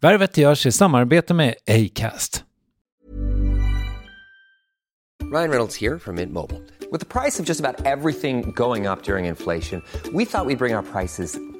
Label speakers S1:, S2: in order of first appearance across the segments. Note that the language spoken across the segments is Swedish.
S1: Värvet görs i samarbete med Acast.
S2: Ryan Reynolds här från Mint Mobile. Med priset på nästan allt som går upp under inflationen, trodde vi att vi skulle bring våra priser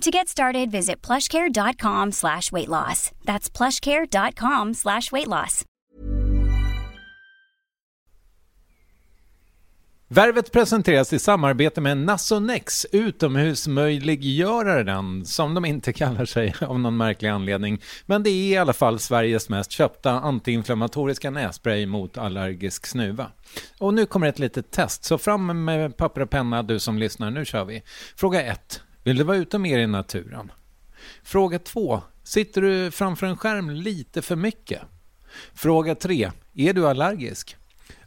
S3: To get started, visit plushcare.com slash weight loss. That's plushcare.com slash weight loss.
S1: Värvet presenteras i samarbete med Nasonex, utomhusmöjliggöraren, som de inte kallar sig av någon märklig anledning. Men det är i alla fall Sveriges mest köpta antiinflammatoriska nässpray mot allergisk snuva. Och nu kommer ett litet test, så fram med papper och penna du som lyssnar, nu kör vi. Fråga 1. Vill du vara ute mer i naturen? Fråga 2. Sitter du framför en skärm lite för mycket? Fråga 3. Är du allergisk?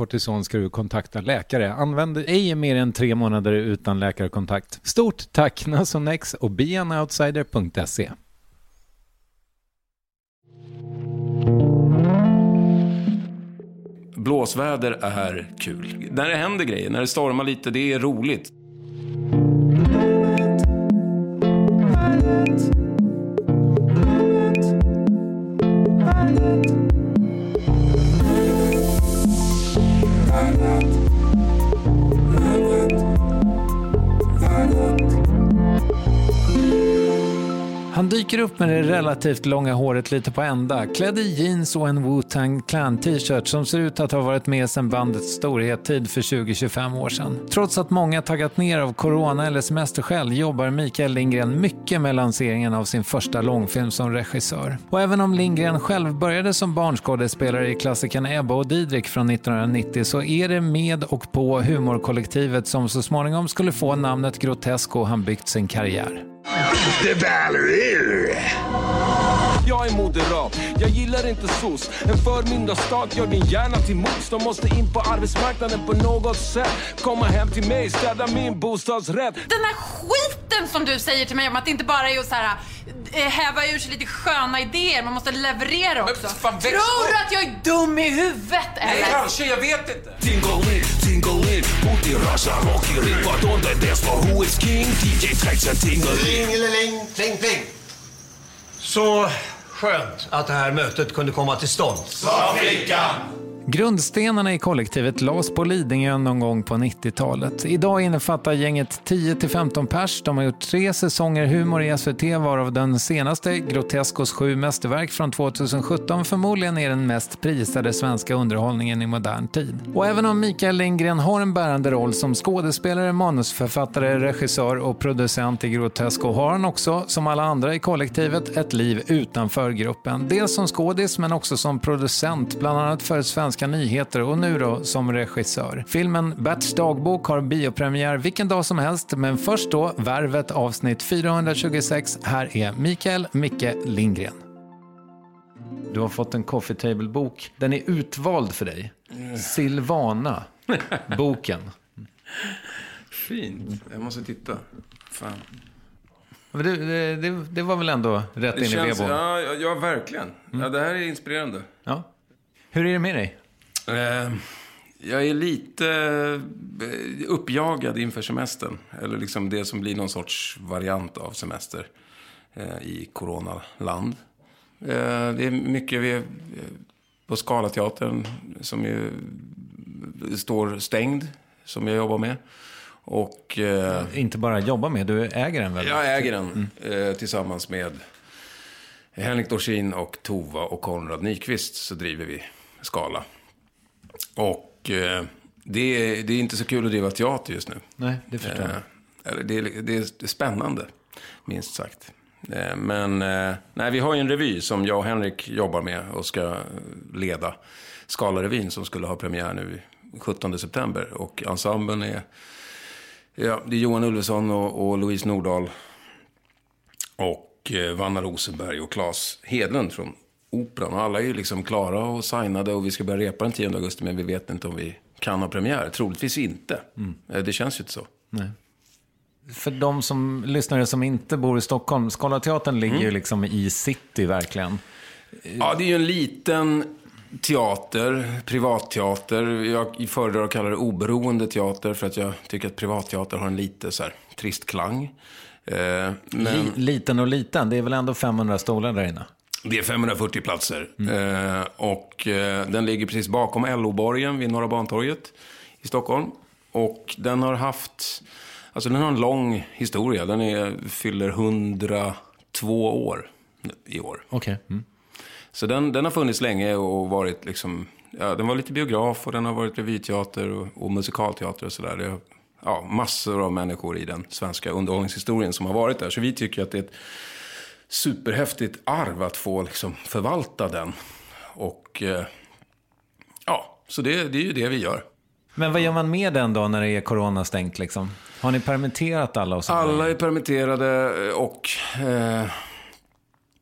S1: kortison ska du kontakta läkare. Använd ej mer än tre månader utan läkarkontakt. Stort tack Nasonex och beanoutsider.se.
S4: Blåsväder är kul. När det händer grejer, när det stormar lite, det är roligt.
S1: Dyker upp med det relativt långa håret lite på ända, klädd i jeans och en Wu-Tang Clan t-shirt som ser ut att ha varit med sedan bandets storhetstid för 20-25 år sedan. Trots att många taggat ner av corona eller semesterskäl jobbar Mikael Lindgren mycket med lanseringen av sin första långfilm som regissör. Och även om Lindgren själv började som barnskådespelare i klassikern Ebba och Didrik från 1990 så är det med och på humorkollektivet som så småningom skulle få namnet Grotesco han byggt sin karriär.
S5: The
S6: Jag är moderat, jag gillar inte sos. En förmyndarstat gör din hjärna till mos. De måste in på arbetsmarknaden på något sätt. Komma hem till mig, städa min bostadsrätt.
S7: Den här skiten som du säger till mig om att det inte bara är att så här, eh, häva ur sig lite sköna idéer, man måste leverera också.
S6: fan, väx
S7: Tror du att jag är dum i huvudet eller?
S6: Kanske, jag vet inte.
S5: Tingle in, tingle in. Ut i rasa rock i ribbat under dess för Who is king? DJ Träcksen tingeling
S8: Plingeling, pling pling. Så skönt att det här mötet kunde komma till stånd.
S5: Sa flickan
S1: Grundstenarna i kollektivet lades på Lidingö någon gång på 90-talet. Idag innefattar gänget 10-15 pers. De har gjort tre säsonger humor i SVT varav den senaste, Groteskos sju mästerverk från 2017, förmodligen är den mest prisade svenska underhållningen i modern tid. Och även om Mikael Lindgren har en bärande roll som skådespelare, manusförfattare, regissör och producent i Grotesco har han också, som alla andra i kollektivet, ett liv utanför gruppen. Dels som skådis men också som producent, bland annat för svenska svenska nyheter och nu då som regissör. Filmen Berts dagbok har biopremiär vilken dag som helst, men först då Värvet avsnitt 426. Här är Mikael Micke Lindgren. Du har fått en coffee table-bok. Den är utvald för dig. Silvana, boken.
S4: Fint. Jag måste titta. Fan.
S1: Men det, det, det, det var väl ändå rätt
S4: Det
S1: in
S4: känns,
S1: i vedboden?
S4: ja, ja, verkligen. Ja, det här är inspirerande.
S1: Ja. Hur är det med dig?
S4: Eh, jag är lite eh, uppjagad inför semestern. Eller liksom det som blir någon sorts variant av semester eh, i coronaland. Eh, det är mycket vi, på Scalateatern som ju står stängd, som jag jobbar med. Och... Eh,
S1: Inte bara jobba med, du äger den väl?
S4: jag äger den eh, tillsammans med Henrik Dorsin och Tova och Konrad Nyqvist så driver vi Skala. Och eh, det, är, det är inte så kul att driva teater just nu.
S1: Nej, det förstår jag.
S4: Eh, det, är, det, det är spännande, minst sagt. Eh, men eh, nej, vi har ju en revy som jag och Henrik jobbar med och ska leda. Skalarevyn som skulle ha premiär nu 17 september. Och ensemblen är, ja, det är Johan Ulveson och, och Louise Nordahl. Och eh, Vanna Rosenberg och Claes Hedlund från Operan. Och alla är ju liksom klara och signade och vi ska börja repa den 10 augusti. Men vi vet inte om vi kan ha premiär. Troligtvis inte. Eh, Det känns ju inte så.
S1: Nej. För de som lyssnare som inte bor i Stockholm, Scalateatern ligger
S4: Mm.
S1: ju liksom i city verkligen.
S4: Ja, det är ju en liten teater, privatteater. Jag föredrar att kalla det oberoende teater för att jag tycker att privatteater har en lite så här trist klang. Eh, men
S1: Li- liten och liten, det är väl ändå 500 stolar där inne?
S4: Det är 540 platser. Eh, och eh, den ligger precis bakom LO-borgen vid Norra Bantorget i Stockholm. Och den har haft, alltså den har en lång historia. Den är, fyller 102 år i år.
S1: Okej. Mm.
S4: Så den, den har funnits länge och varit liksom, ja, den var lite biograf och den har varit revyteater och, och musikalteater och sådär. Ja, massor av människor i den svenska underhållningshistorien som har varit där. Så vi tycker att det är ett superhäftigt arv att få liksom förvalta den. Och eh, ja, så det, det är ju det vi gör.
S1: Men vad gör man med den då när det är coronastängt liksom? Har ni permitterat alla och?
S4: Alla är permitterade och eh,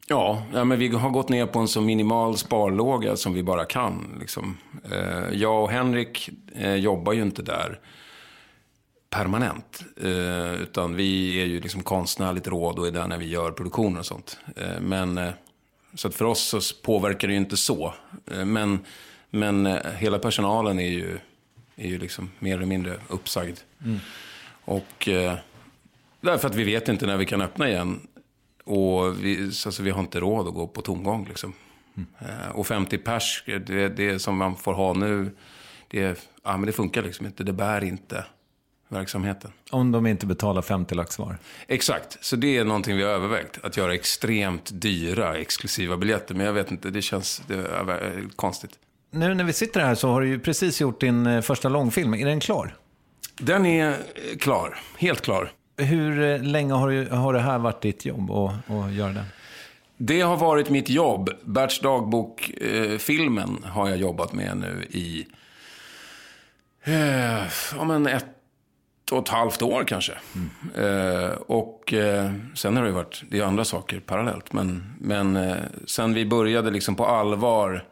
S4: ja, ja, men vi har gått ner på en så minimal sparlåga som vi bara kan. Liksom. Eh, jag och Henrik eh, jobbar ju inte där permanent. Eh, utan vi är ju liksom konstnärligt råd och är där när vi gör produktioner och sånt. Eh, men, eh, så att för oss så påverkar det ju inte så. Eh, men men eh, hela personalen är ju, är ju liksom mer eller mindre uppsagd. Och eh, därför att vi vet inte när vi kan öppna igen. Och vi, så alltså, vi har inte råd att gå på tomgång. Liksom. Eh, och 50 pers, det, det som man får ha nu, det, ja, men det funkar liksom inte. Det bär inte verksamheten.
S1: Om de inte betalar 50 lax var.
S4: Exakt, så det är någonting vi har övervägt. Att göra extremt dyra exklusiva biljetter. Men jag vet inte, det känns det är konstigt.
S1: Nu när vi sitter här så har du ju precis gjort din eh, första långfilm. Är den klar?
S4: Den är eh, klar, helt klar.
S1: Hur eh, länge har, du, har det här varit ditt jobb att, att göra den?
S4: Det har varit mitt jobb. Berts dagbok-filmen har jag jobbat med nu i eh, ja, men ett och ett halvt år kanske. Eh, och eh, sen har det varit, det är andra saker parallellt. Men, men eh, sen vi började liksom på allvar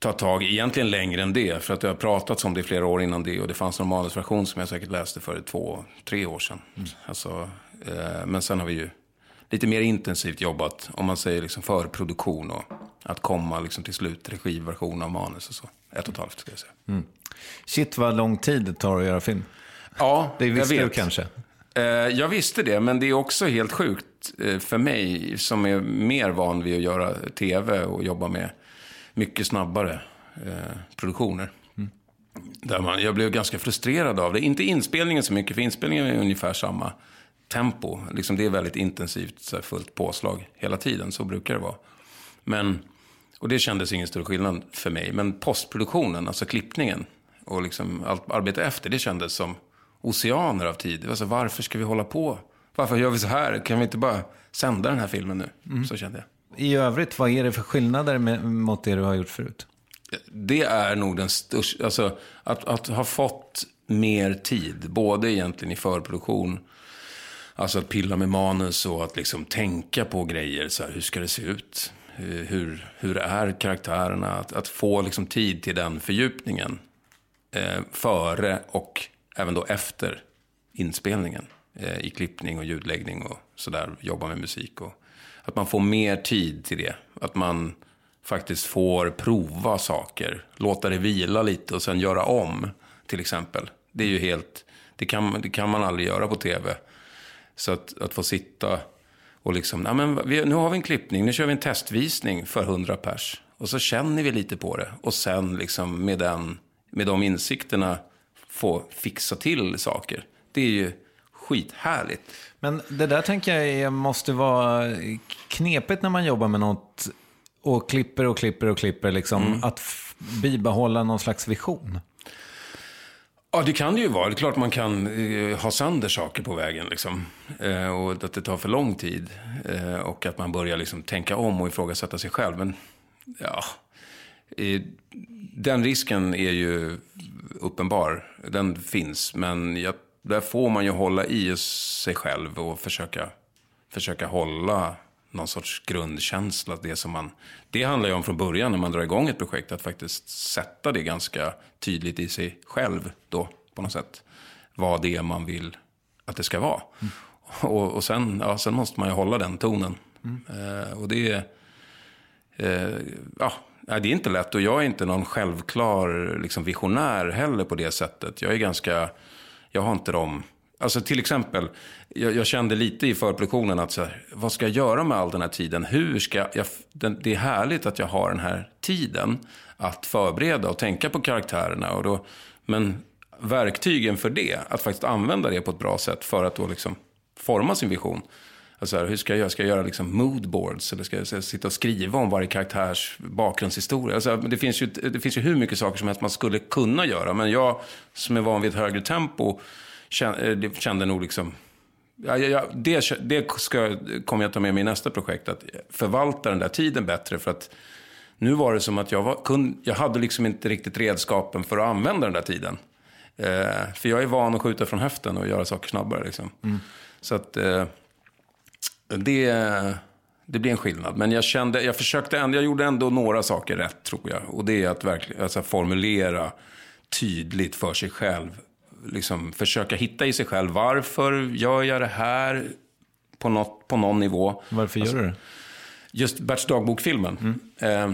S4: ta tag, egentligen längre än det. För att det har pratats om det i flera år innan det. Och det fanns en manusversion som jag säkert läste för två, tre år sedan. Alltså, eh, men sen har vi ju lite mer intensivt jobbat, om man säger liksom förproduktion och att komma liksom till slut, regiversion av manus och så. Ett och ett halvt ska jag säga.
S1: Mm. Shit vad lång tid det tar att göra film.
S4: Ja,
S1: Det visste
S4: jag
S1: du
S4: vet.
S1: kanske?
S4: Eh, jag visste det, men det är också helt sjukt eh, för mig som är mer van vid att göra tv och jobba med mycket snabbare eh, produktioner. Där man, jag blev ganska frustrerad av det. Inte inspelningen så mycket, för inspelningen är ungefär samma tempo. Liksom det är väldigt intensivt, så fullt påslag hela tiden. Så brukar det vara. Men, och det kändes ingen stor skillnad för mig. Men postproduktionen, alltså klippningen och liksom allt arbete efter, det kändes som oceaner av tid. Alltså, varför ska vi hålla på? Varför gör vi så här? Kan vi inte bara sända den här filmen nu? Så kände jag.
S1: I övrigt, vad är det för skillnader med, mot det du har gjort förut?
S4: det är nog den största, alltså att, att ha fått mer tid, både egentligen i förproduktion, alltså att pilla med manus och att liksom tänka på grejer, så här, hur ska det se ut? Hur, hur är karaktärerna? Att, att få liksom tid till den fördjupningen eh, före och även då efter inspelningen eh, i klippning och ljudläggning och sådär, jobba med musik och att man får mer tid till det. Att man faktiskt får prova saker, låta det vila lite och sen göra om, till exempel. Det är ju helt, det kan, det kan man aldrig göra på tv. Så att, att få sitta och liksom, ja, men vi, nu har vi en klippning, nu kör vi en testvisning för 100 pers. Och så känner vi lite på det. Och sen liksom med, den, med de insikterna få fixa till saker. Det är ju skithärligt.
S1: Men det där tänker jag måste vara knepigt när man jobbar med något och klipper och klipper och klipper. Liksom,
S4: Mm.
S1: Att bibehålla någon slags vision.
S4: Ja, det kan det ju vara. Det är klart man kan eh, ha sönder saker på vägen. Liksom. Eh, och att det tar för lång tid. Eh, och att man börjar liksom, tänka om och ifrågasätta sig själv. Men ja, den risken är ju uppenbar. Den finns. Men jag, där får man ju hålla i sig själv och försöka, försöka hålla någon sorts grundkänsla. Det, som man, det handlar ju om från början när man drar igång ett projekt. Att faktiskt sätta det ganska tydligt i sig själv då på något sätt. Vad det är man vill att det ska vara. Och, och sen, ja, sen måste man ju hålla den tonen. Eh, och det är... Eh, ja, nej, det är inte lätt och jag är inte någon självklar liksom, visionär heller på det sättet. Jag är ganska, jag har inte de, alltså till exempel, jag, jag kände lite i förproduktionen att så här, vad ska jag göra med all den här tiden? Hur ska jag, den, det är härligt att jag har den här tiden att förbereda och tänka på karaktärerna. Och då, men verktygen för det, att faktiskt använda det på ett bra sätt för att då liksom forma sin vision. Alltså här, hur ska jag göra? Ska jag göra liksom moodboards? Eller ska jag här sitta och skriva om varje karaktärs bakgrundshistoria? Alltså, det, finns ju, det finns ju hur mycket saker som helst man skulle kunna göra. Men jag som är van vid ett högre tempo kände, det kände nog liksom... Ja, ja, det det ska, kommer jag ta med mig i nästa projekt. Att förvalta den där tiden bättre. För att nu var det som att jag, var, kun, jag hade liksom inte riktigt redskapen för att använda den där tiden. Eh, för jag är van att skjuta från höften och göra saker snabbare. Liksom. Så att... Eh, det, det blir en skillnad. Men jag kände, jag försökte ändå, jag gjorde ändå några saker rätt tror jag. Och det är att verkligen alltså, formulera tydligt för sig själv. Liksom försöka hitta i sig själv, varför gör jag det här på, något, på någon nivå?
S1: Varför
S4: Alltså,
S1: gör du det?
S4: Just Berts dagbok-filmen. Eh,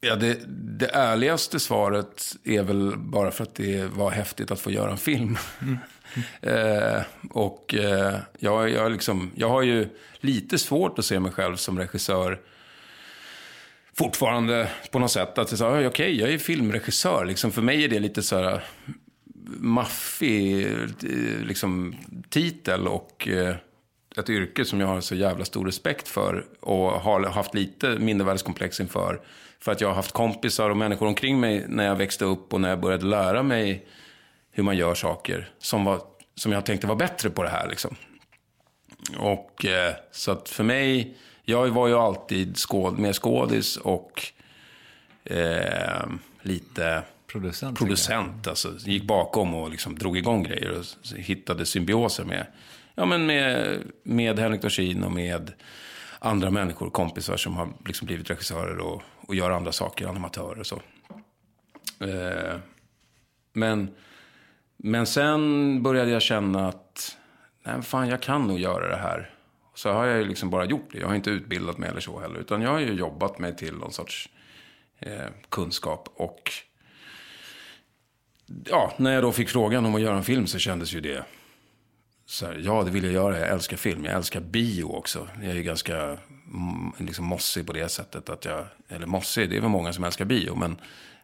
S4: ja, det, det ärligaste svaret är väl bara för att det var häftigt att få göra en film. Eh, och eh, jag, jag, liksom, jag har ju lite svårt att se mig själv som regissör fortfarande på något sätt. Att det okej, okay, jag är filmregissör. Liksom, för mig är det lite så här maffig eh, liksom, titel och eh, ett yrke som jag har så jävla stor respekt för och har haft lite mindervärdeskomplex inför. För att jag har haft kompisar och människor omkring mig när jag växte upp och när jag började lära mig hur man gör saker som, var, som jag tänkte var bättre på det här. Liksom. Och eh, så att för mig, jag var ju alltid skåd, med skådis och eh, lite
S1: producent.
S4: producent alltså, gick bakom och liksom drog igång grejer och hittade symbioser med, ja, men med, med Henrik Dorsin och med andra människor, kompisar som har liksom blivit regissörer och, och gör andra saker, animatörer och så. Eh, men, men sen började jag känna att nej, fan, jag kan nog göra det här. Så har jag ju liksom bara gjort det. Jag har inte utbildat mig eller så heller. Utan jag har ju jobbat mig till någon sorts eh, kunskap. Och ja, när jag då fick frågan om att göra en film så kändes ju det så här, ja, det vill jag göra. Jag älskar film. Jag älskar bio också. Jag är ju ganska mm, liksom mossig på det sättet att jag, eller mossig, det är väl många som älskar bio, men,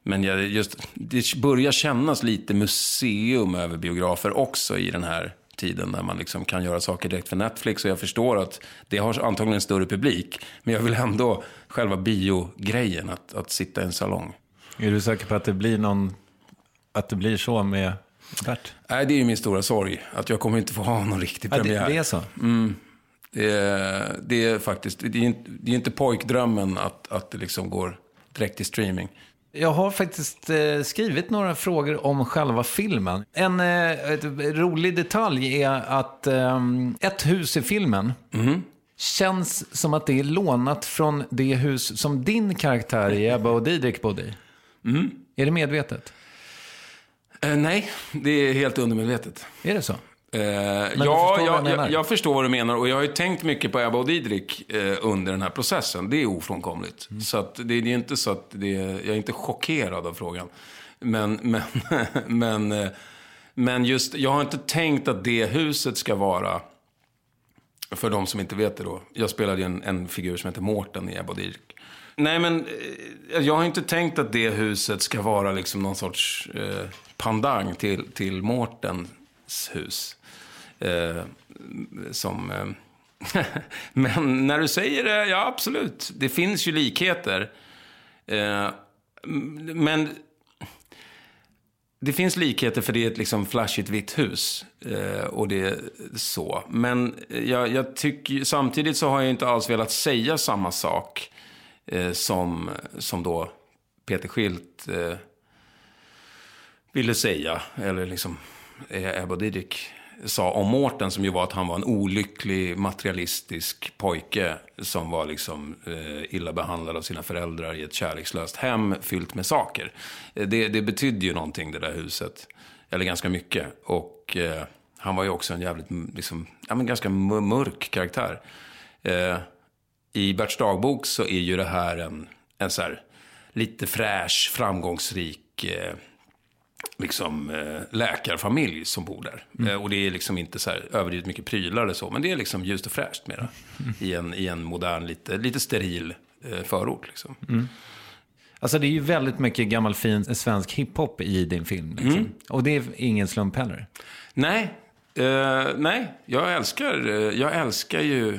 S4: men jag just, det börjar kännas lite museum över biografer också i den här tiden när man liksom kan göra saker direkt för Netflix. Och jag förstår att det har antagligen en större publik, men jag vill ändå själva biogrejen, att, att sitta i en salong.
S1: Är du säker på att det blir någon, att det blir så med Bert?
S4: Nej, det är ju min stora sorg. Att jag kommer inte få ha någon riktig
S1: Ja, det-
S4: premiär.
S1: det är så?
S4: Mm. Det, är, det är faktiskt, det är, inte, det är inte pojkdrömmen att, att det liksom går direkt till streaming.
S1: Jag har faktiskt eh, skrivit några frågor om själva filmen. En eh, rolig detalj är att eh, ett hus i filmen känns som att det är lånat från det hus som din karaktär i Ebba och Didrik bodde i. Är det medvetet?
S4: Eh, nej, det är helt undermedvetet.
S1: Är det så?
S4: Eh,
S1: förstår
S4: ja,
S1: vad jag
S4: jag, jag, förstår vad du menar och jag har ju tänkt mycket på Ebba och Didrik eh, under den här processen. Det är ofrånkomligt.
S1: Mm.
S4: Så att det, det är inte så att det, jag är inte chockerad av frågan. Men, men, men, eh, men just, jag har inte tänkt att det huset ska vara, för de som inte vet det då. Jag spelade ju en, en figur som heter Mårten i Ebba och Didrik. Nej, men eh, jag har inte tänkt att det huset ska vara liksom någon sorts eh, pandang till, till Mårtens hus. Eh, som... Eh, men när du säger det, ja absolut. Det finns ju likheter. Eh, men det finns likheter för det är ett liksom flashigt vitt hus. Eh, och det är så. Men jag, jag tycker, samtidigt så har jag inte alls velat säga samma sak eh, som, som då Peter Schildt eh, ville säga. Eller liksom Eh, Ebba Didrik sa om Mårten som ju var att han var en olycklig materialistisk pojke som var liksom eh, illa behandlad av sina föräldrar i ett kärlekslöst hem fyllt med saker. Eh, det, det betydde ju någonting det där huset. Eller ganska mycket. Och eh, han var ju också en jävligt, mm, liksom, ja, men ganska mörk karaktär. Eh, I Berts dagbok så är ju det här en, en så här lite fräsch, framgångsrik eh, liksom, eh, läkarfamilj som bor där. Eh, och det är liksom inte så här överdrivet mycket prylar eller så, men det är liksom ljust och fräscht mera. I, en, I en modern, lite, lite steril eh, förort. Liksom.
S1: Alltså det är ju väldigt mycket gammal fin svensk hiphop i din film. Liksom. Och det är ingen slump heller.
S4: Nej, eh, nej, jag älskar, jag älskar ju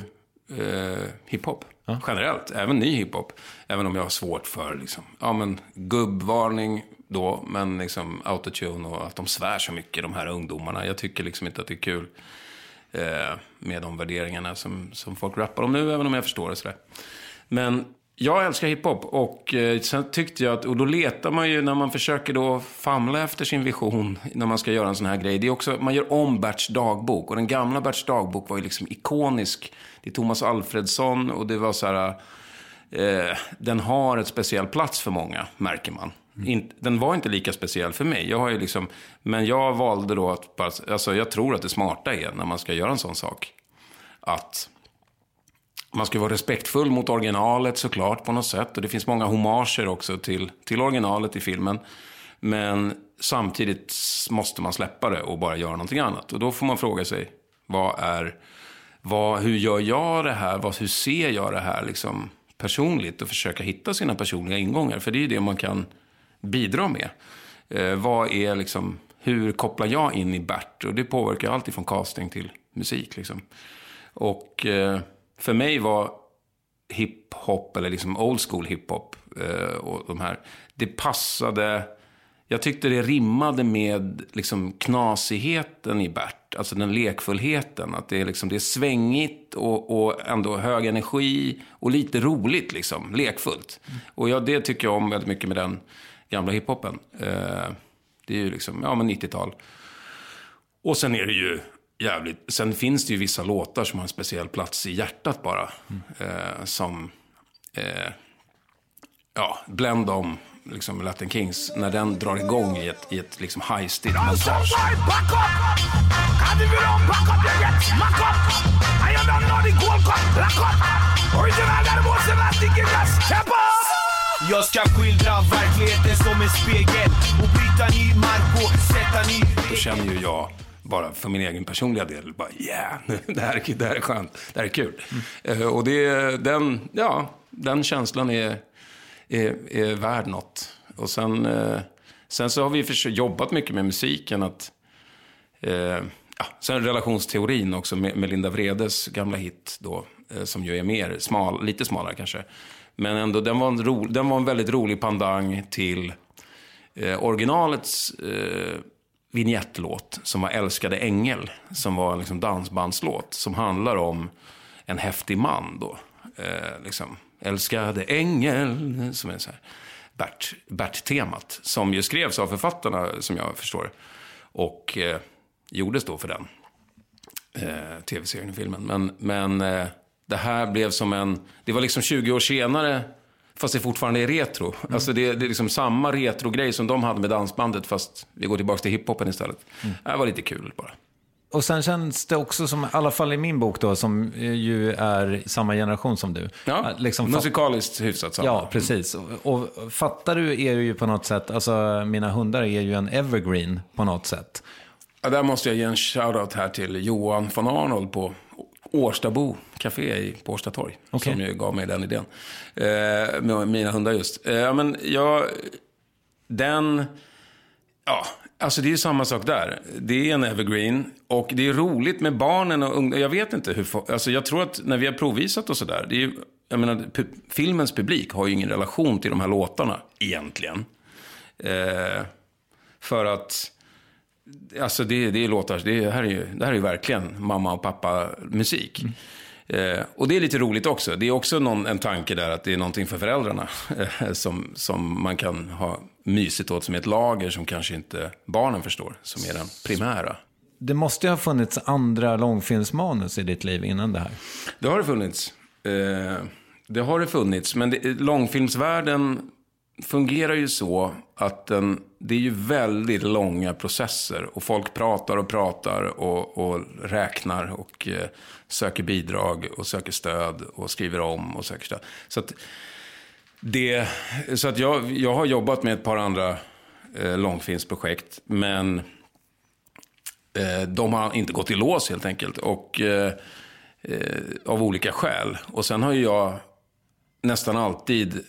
S4: eh, hiphop. Generellt, även ny hiphop. Även om jag har svårt för liksom, ja men gubbvarning då, men liksom autotune och att de svär så mycket, de här ungdomarna. Jag tycker liksom inte att det är kul eh, med de värderingarna som, som folk rappar om nu, även om jag förstår det sådär. Men jag älskar hiphop och eh, sen tyckte jag att, och då letar man ju när man försöker då famla efter sin vision när man ska göra en sån här grej. Det är också, man gör om Berts dagbok och den gamla Berts dagbok var ju liksom ikonisk. Det är Thomas Alfredsson och det var så här, eh, den har ett speciell plats för många, märker man. Mm. In, den var inte lika speciell för mig. Jag har ju liksom, men jag valde då att, bara, alltså jag tror att det smarta är när man ska göra en sån sak. Att man ska vara respektfull mot originalet såklart på något sätt. Och det finns många hommager också till, till originalet i filmen. Men samtidigt måste man släppa det och bara göra någonting annat. Och då får man fråga sig, vad är, vad, hur gör jag det här? Vad, hur ser jag det här liksom, personligt? Och försöka hitta sina personliga ingångar. För det är ju det man kan bidra med. Eh, vad är liksom, hur kopplar jag in i Bert? Och det påverkar allt från casting till musik. Liksom. Och eh, för mig var hiphop, eller liksom old school hiphop, eh, och de här, det passade, jag tyckte det rimmade med liksom knasigheten i Bert, alltså den lekfullheten, att det är, liksom, det är svängigt och, och ändå hög energi och lite roligt, liksom, lekfullt. Och jag, det tycker jag om väldigt mycket med den gamla hiphopen. Eh, det är ju liksom, ja men 90-tal. Och sen är det ju jävligt... Sen finns det ju vissa låtar som har en speciell plats i hjärtat bara. Eh, som... Eh, ja, Blend om liksom Latin Kings. När den drar igång i ett, i ett liksom high-stit montage.
S5: Jag ska skildra verkligheten som en spegel och bryta ny mark och sätta ny
S4: Då känner ju jag bara för min egen personliga del, bara yeah, det här, är- det här är skönt, det här är kul. Eh, och det, den, ja, den känslan är, är, är värd något. Och sen, eh, sen så har vi försökt, jobbat mycket med musiken. att eh, ja, Sen relationsteorin också med, med Linda Vredes gamla hit då, som ju är mer smal, lite smalare kanske. Men ändå, den var en, ro, den var en väldigt rolig pandang till eh, originalets eh, vignettlåt som var Älskade ängel. Som var en liksom dansbandslåt som handlar om en häftig man då. Eh, liksom, älskade ängel, som är så här Bert, Bert-temat. Som ju skrevs av författarna, som jag förstår. Och eh, gjordes då för den eh, tv-serien och filmen. Men, men eh, det här blev som en... Det var liksom 20 år senare, fast det fortfarande är retro.
S1: Mm.
S4: Alltså det, det är liksom samma retro-grej som de hade med dansbandet, fast vi går tillbaka till hiphopen istället.
S1: Mm.
S4: Det var lite kul bara.
S1: Och sen känns det också som, i alla fall i min bok då, som ju är samma generation som du.
S4: Ja,
S1: Liksom
S4: musikaliskt hyfsat samma.
S1: Ja, precis. Och, och fattar du är ju på något sätt, alltså mina hundar är ju en evergreen på något sätt.
S4: Ja, där måste jag ge en shoutout här till Johan von Arnold på Årstabo Café i, på Årsta torg.
S1: Okej.
S4: Som ju gav mig den idén. Eh, med mina hundar just. Eh, men jag... Den... Ja, alltså det är ju samma sak där. Det är en evergreen. Och det är roligt med barnen och ungdomar. Jag vet inte hur... Alltså jag tror att när vi har provvisat och sådär. Det är ju... Jag menar, pu- filmens publik har ju ingen relation till de här låtarna egentligen. Eh, för att... Alltså det, det är låtar, det här är ju, det här är ju verkligen mamma och pappa musik. Eh, och det är lite roligt också. Det är också någon, en tanke där att det är någonting för föräldrarna. Eh, som, som man kan ha mysigt åt som ett lager som kanske inte barnen förstår. Som är den primära.
S1: Det måste ju ha funnits andra långfilmsmanus i ditt liv innan det här.
S4: Det har det funnits. Eh, det har det funnits. Men det, långfilmsvärlden fungerar ju så att den, det är ju väldigt långa processer. Och folk pratar och pratar och, och räknar och eh, söker bidrag och söker stöd och skriver om och söker stöd. Så att, det, så att jag, jag har jobbat med ett par andra eh, långfilmsprojekt. Men eh, de har inte gått i lås helt enkelt. Och eh, eh, av olika skäl. Och sen har ju jag nästan alltid,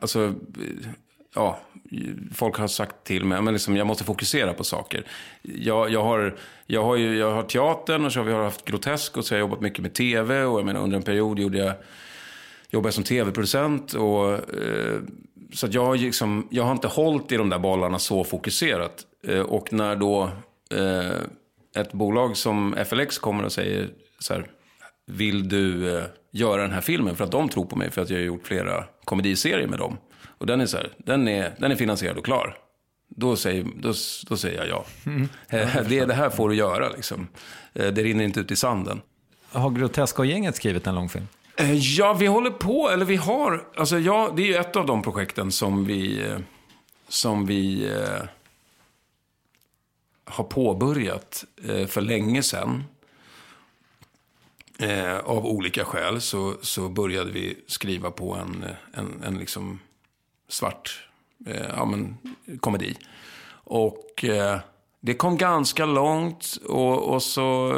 S4: alltså, ja, folk har sagt till mig, men liksom, jag måste fokusera på saker. Jag, jag, har, jag, har ju, jag har teatern och så har vi haft grotesk och så har jag jobbat mycket med tv. Och jag menar, under en period gjorde jag, jobbade jag som tv-producent. Och, eh, så att jag, har liksom, jag har inte hållit i de där bollarna så fokuserat. Eh, och när då eh, ett bolag som FLX kommer och säger så här, vill du eh, göra den här filmen? För att de tror på mig, för att jag har gjort flera komediserier med dem. Och den är så här, den är, den är finansierad och klar. Då säger, då, då säger jag ja. Eh, det, det här får du göra liksom. Eh, det rinner inte ut i sanden.
S1: Har Grotesco-gänget skrivit en långfilm?
S4: Eh, Ja, vi håller på, eller vi har, alltså ja, det är ju ett av de projekten som vi, som vi eh, har påbörjat eh, för länge sedan. Eh, av olika skäl så, så började vi skriva på en, en, en liksom svart eh, ja, men, komedi. Och eh, det kom ganska långt och, och så...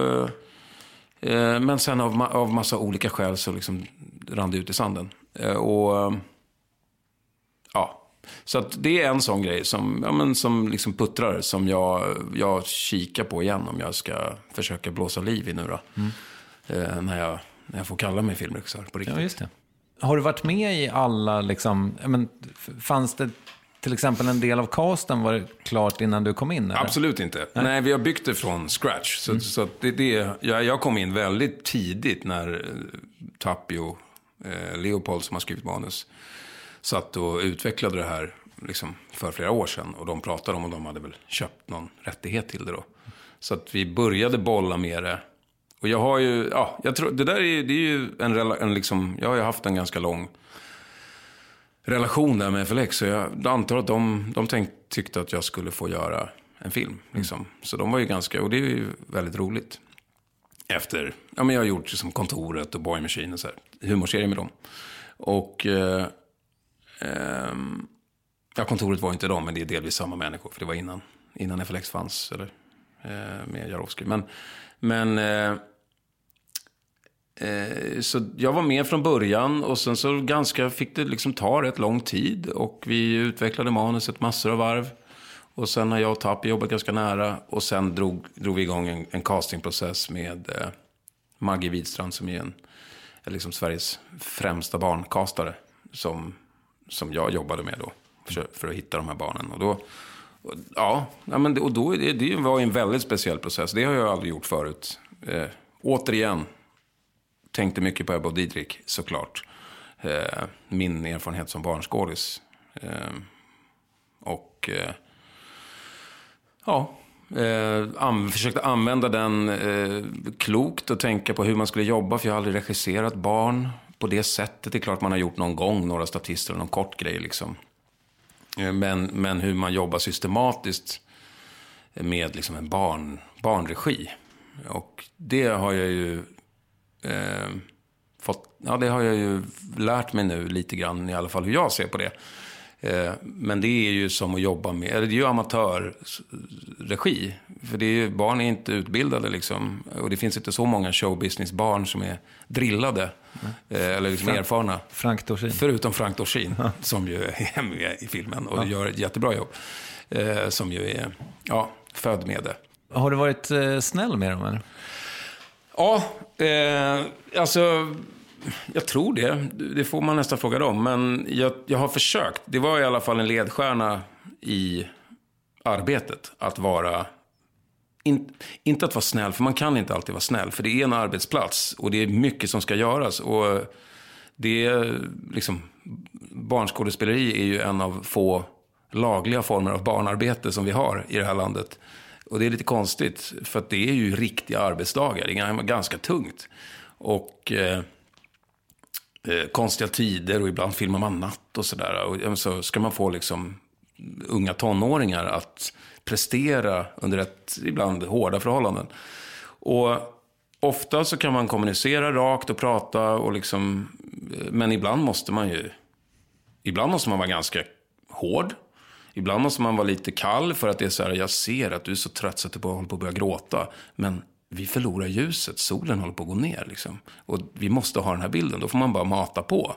S4: Eh, eh Men sen av, av massa olika skäl så liksom rann det ut i sanden. Eh, Och ja, så att det är en sån grej som, ja, men som liksom puttrar som jag, jag kikar på igen om jag ska försöka blåsa liv i nu då. Mm. Eh, När, jag, när jag får kalla mig filmregissör på riktigt.
S1: Ja, just det. Har du varit med i alla, liksom, men, fanns det till exempel en del av casten var det klart innan du kom in? Eller?
S4: Absolut inte. Nej. vi har byggt det från scratch. Så, så att det, det, jag, jag kom in väldigt tidigt när eh, Tapio, eh, Leopold som har skrivit manus, satt och utvecklade det här liksom, för flera år sedan. Och de pratade om, och de hade väl köpt någon rättighet till det då. Så att vi började bolla med det. Och jag har ju, ja, jag tror, det där är, det är ju en, en liksom, jag har ju haft en ganska lång relation där med FLX. Så jag antar att de, de tänk, tyckte att jag skulle få göra en film. Liksom. Så de var ju ganska, och det är ju väldigt roligt. Efter, ja men jag har gjort som Kontoret och Boy Machine och så här, humorserier med dem. Och, eh, ehm, ja Kontoret var inte dem, men det är delvis samma människor. För det var innan, innan FLX fanns, eller eh, med Jarowski. Men, men eh, Eh, Eh, så jag var med från början och sen så ganska fick det liksom ta rätt lång tid. Och vi utvecklade manuset massor av varv. Och sen har jag och Tappi jobbat ganska nära. Och sen drog, drog vi igång en, en castingprocess med eh, Maggie Widstrand som är en, är liksom Sveriges främsta barnkastare. Som, som jag jobbade med då. För, för att hitta de här barnen. Och då, och, ja, ja, men det, och då, det, det var ju en väldigt speciell process. Det har jag aldrig gjort förut. Eh, återigen, tänkte mycket på Ebba och Didrik såklart. Eh, min erfarenhet som barnskådis. Eh, och eh, ja, eh, an, försökte använda den eh, klokt och tänka på hur man skulle jobba. För jag har aldrig regisserat barn på det sättet. Det är klart man har gjort någon gång, några statister och någon kort grej liksom. Eh, Men, men hur man jobbar systematiskt med liksom en barn, barnregi. Och det har jag ju eh, fått, ja det har jag ju lärt mig nu lite grann i alla fall hur jag ser på det. Eh, men det är ju som att jobba med, eller det är ju amatörregi. För det är ju, barn är inte utbildade liksom. Och det finns inte så många showbusinessbarn som är drillade. Eh, eller liksom
S1: Frank-
S4: erfarna.
S1: Frank Dorsin.
S4: Förutom Frank Dorsin, som ju är med i filmen och gör ett jättebra jobb. Eh, som ju är, ja, född med det.
S1: Har du varit eh, snäll med dem eller?
S4: Ja, eh, alltså, jag tror det. Det får man nästan fråga dem. Men jag, jag har försökt. Det var i alla fall en ledstjärna i arbetet. Att vara, in, inte att vara snäll, för man kan inte alltid vara snäll. För det är en arbetsplats och det är mycket som ska göras. Och det är liksom, barnskådespeleri är ju en av få lagliga former av barnarbete som vi har i det här landet. Och det är lite konstigt, för att det är ju riktiga arbetsdagar. Det är ganska tungt. Och eh, eh konstiga tider och ibland filmar man natt och sådär. Och så ska man få liksom unga tonåringar att prestera under ett ibland hårda förhållanden. Och ofta så kan man kommunicera rakt och prata och liksom, eh, men ibland måste man ju, ibland måste man vara ganska hård. Ibland måste man vara lite kall för att det är så här, jag ser att du är så trött så att du bara håller på att börja gråta. Men vi förlorar ljuset, solen håller på att gå ner liksom. Och vi måste ha den här bilden, då får man bara mata på.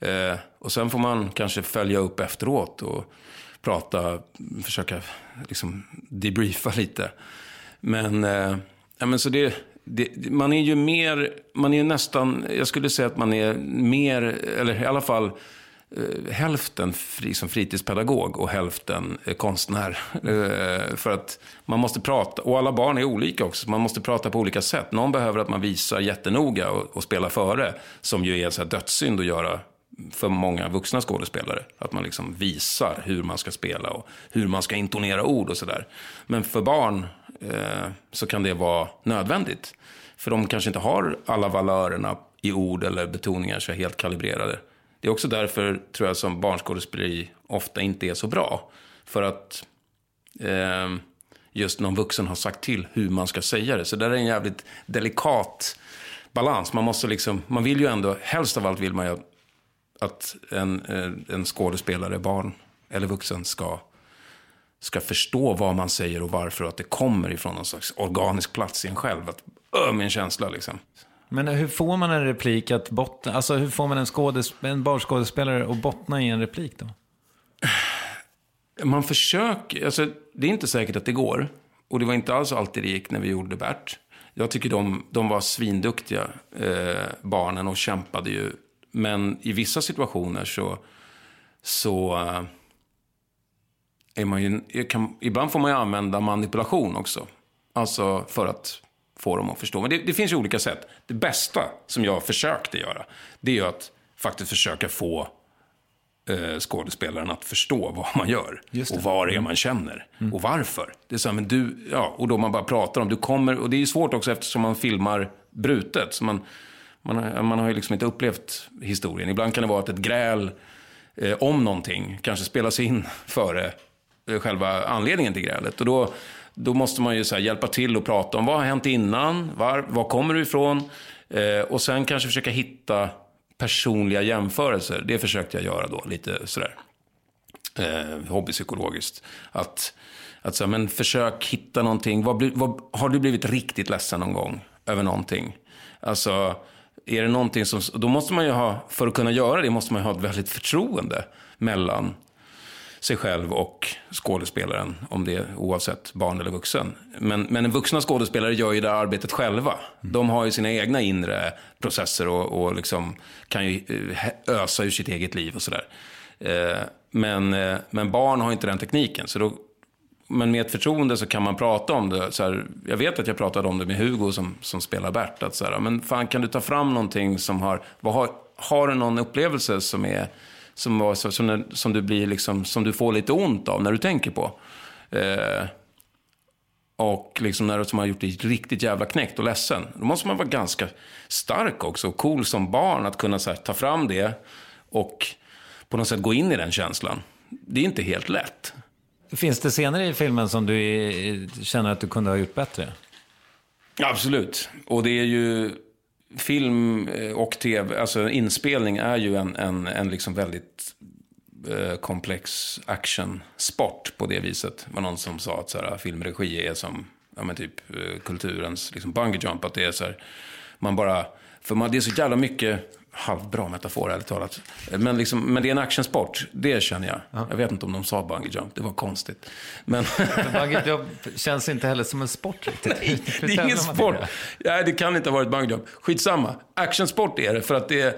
S4: Eh, och sen får man kanske följa upp efteråt och prata, försöka liksom debriefa lite. Men, eh, ja, men så det, det, man är ju mer, man är nästan, jag skulle säga att man är mer, eller i alla fall Eh, hälften fri, som fritidspedagog och hälften eh, konstnär. Eh, för att man måste prata, och alla barn är olika också, man måste prata på olika sätt. Någon behöver att man visar jättenoga och, och spelar före, som ju är en så här dödssynd att göra för många vuxna skådespelare. Att man liksom visar hur man ska spela och hur man ska intonera ord och sådär. Men för barn eh, så kan det vara nödvändigt. För de kanske inte har alla valörerna i ord eller betoningar så helt kalibrerade. Det är också därför, tror jag, som barnskådespeleri ofta inte är så bra. För att eh, just någon vuxen har sagt till hur man ska säga det. Så där är en jävligt delikat balans. Man måste liksom, man vill ju ändå, helst av allt vill man ju att en, eh, en skådespelare, barn eller vuxen ska, ska förstå vad man säger och varför och att det kommer ifrån någon slags organisk plats i en själv. Att, öh, min känsla liksom.
S1: Men hur får man en replik att bottna, alltså hur får man en, skådesp- en barskådespelare att bottna i en replik då?
S4: Man försöker, alltså det är inte säkert att det går. Och det var inte alls alltid det gick när vi gjorde Bert. Jag tycker de, de var svinduktiga, eh, barnen, och kämpade ju. Men i vissa situationer så, så eh, är man ju, kan, ibland får man ju använda manipulation också. Alltså för att få dem att förstå. Men det, det finns ju olika sätt. Det bästa som jag försökte göra, det är ju att faktiskt försöka få eh, skådespelaren att förstå vad man gör. Och vad det är man känner. Och varför. Det är så här, men du, ja, och då man bara pratar om, du kommer, och det är ju svårt också eftersom man filmar brutet. Så man, man, har- man har ju liksom inte upplevt historien. Ibland kan det vara att ett gräl eh, om någonting kanske spelas in före Eh, själva anledningen till grälet. Och då, då måste man ju så här hjälpa till och prata om vad har hänt innan, var, var kommer du ifrån? Eh, och sen kanske försöka hitta personliga jämförelser. Det försökte jag göra då, lite sådär eh, hobbypsykologiskt. Att, att så men försök hitta någonting. Vad, vad, har du blivit riktigt ledsen någon gång över någonting? Alltså, är det någonting som... Då måste man ju ha, för att kunna göra det, måste man ju ha ett väldigt förtroende mellan sig själv och skådespelaren, om det är oavsett barn eller vuxen. Men, men en vuxna skådespelare gör ju det arbetet själva. De har ju sina egna inre processer och, och liksom kan ju eh, ösa ur sitt eget liv och sådär. Eh, Men, eh, men barn har inte den tekniken, så då Men med ett förtroende så kan man prata om det. Så här, jag vet att jag pratade om det med Hugo som, som spelar Bert. Att så här, men fan kan du ta fram någonting som har, vad har, har du någon upplevelse som är, som, var, så- som, som du blir liksom, som du får lite ont av när du tänker på? Eh, och liksom när som har gjort dig riktigt jävla knäckt och ledsen. Då måste man vara ganska stark också och cool som barn att kunna här, ta fram det och på något sätt gå in i den känslan. Det är inte helt lätt.
S1: Finns det scener i filmen som du känner att du kunde ha gjort bättre?
S4: Absolut. Och det är ju film eh, och tv, alltså inspelning är ju en, en, en liksom väldigt eh, komplex actionsport på det viset. Det var någon som sa att så här, filmregi är som ja, men typ eh, kulturens liksom bungee jump. Att det är så här, man bara, för man, det är så jävla mycket, halvbra metafor ärligt talat. Men, liksom, men det är en actionsport, det känner jag. Jag vet inte om de sa bungee jump, det var konstigt. Men...
S1: Bungee jump känns inte heller som en sport riktigt.
S4: Nej, det är ingen sport. Nej, det kan inte ha varit bungee jump. Skitsamma. Actionsport är det för att det är,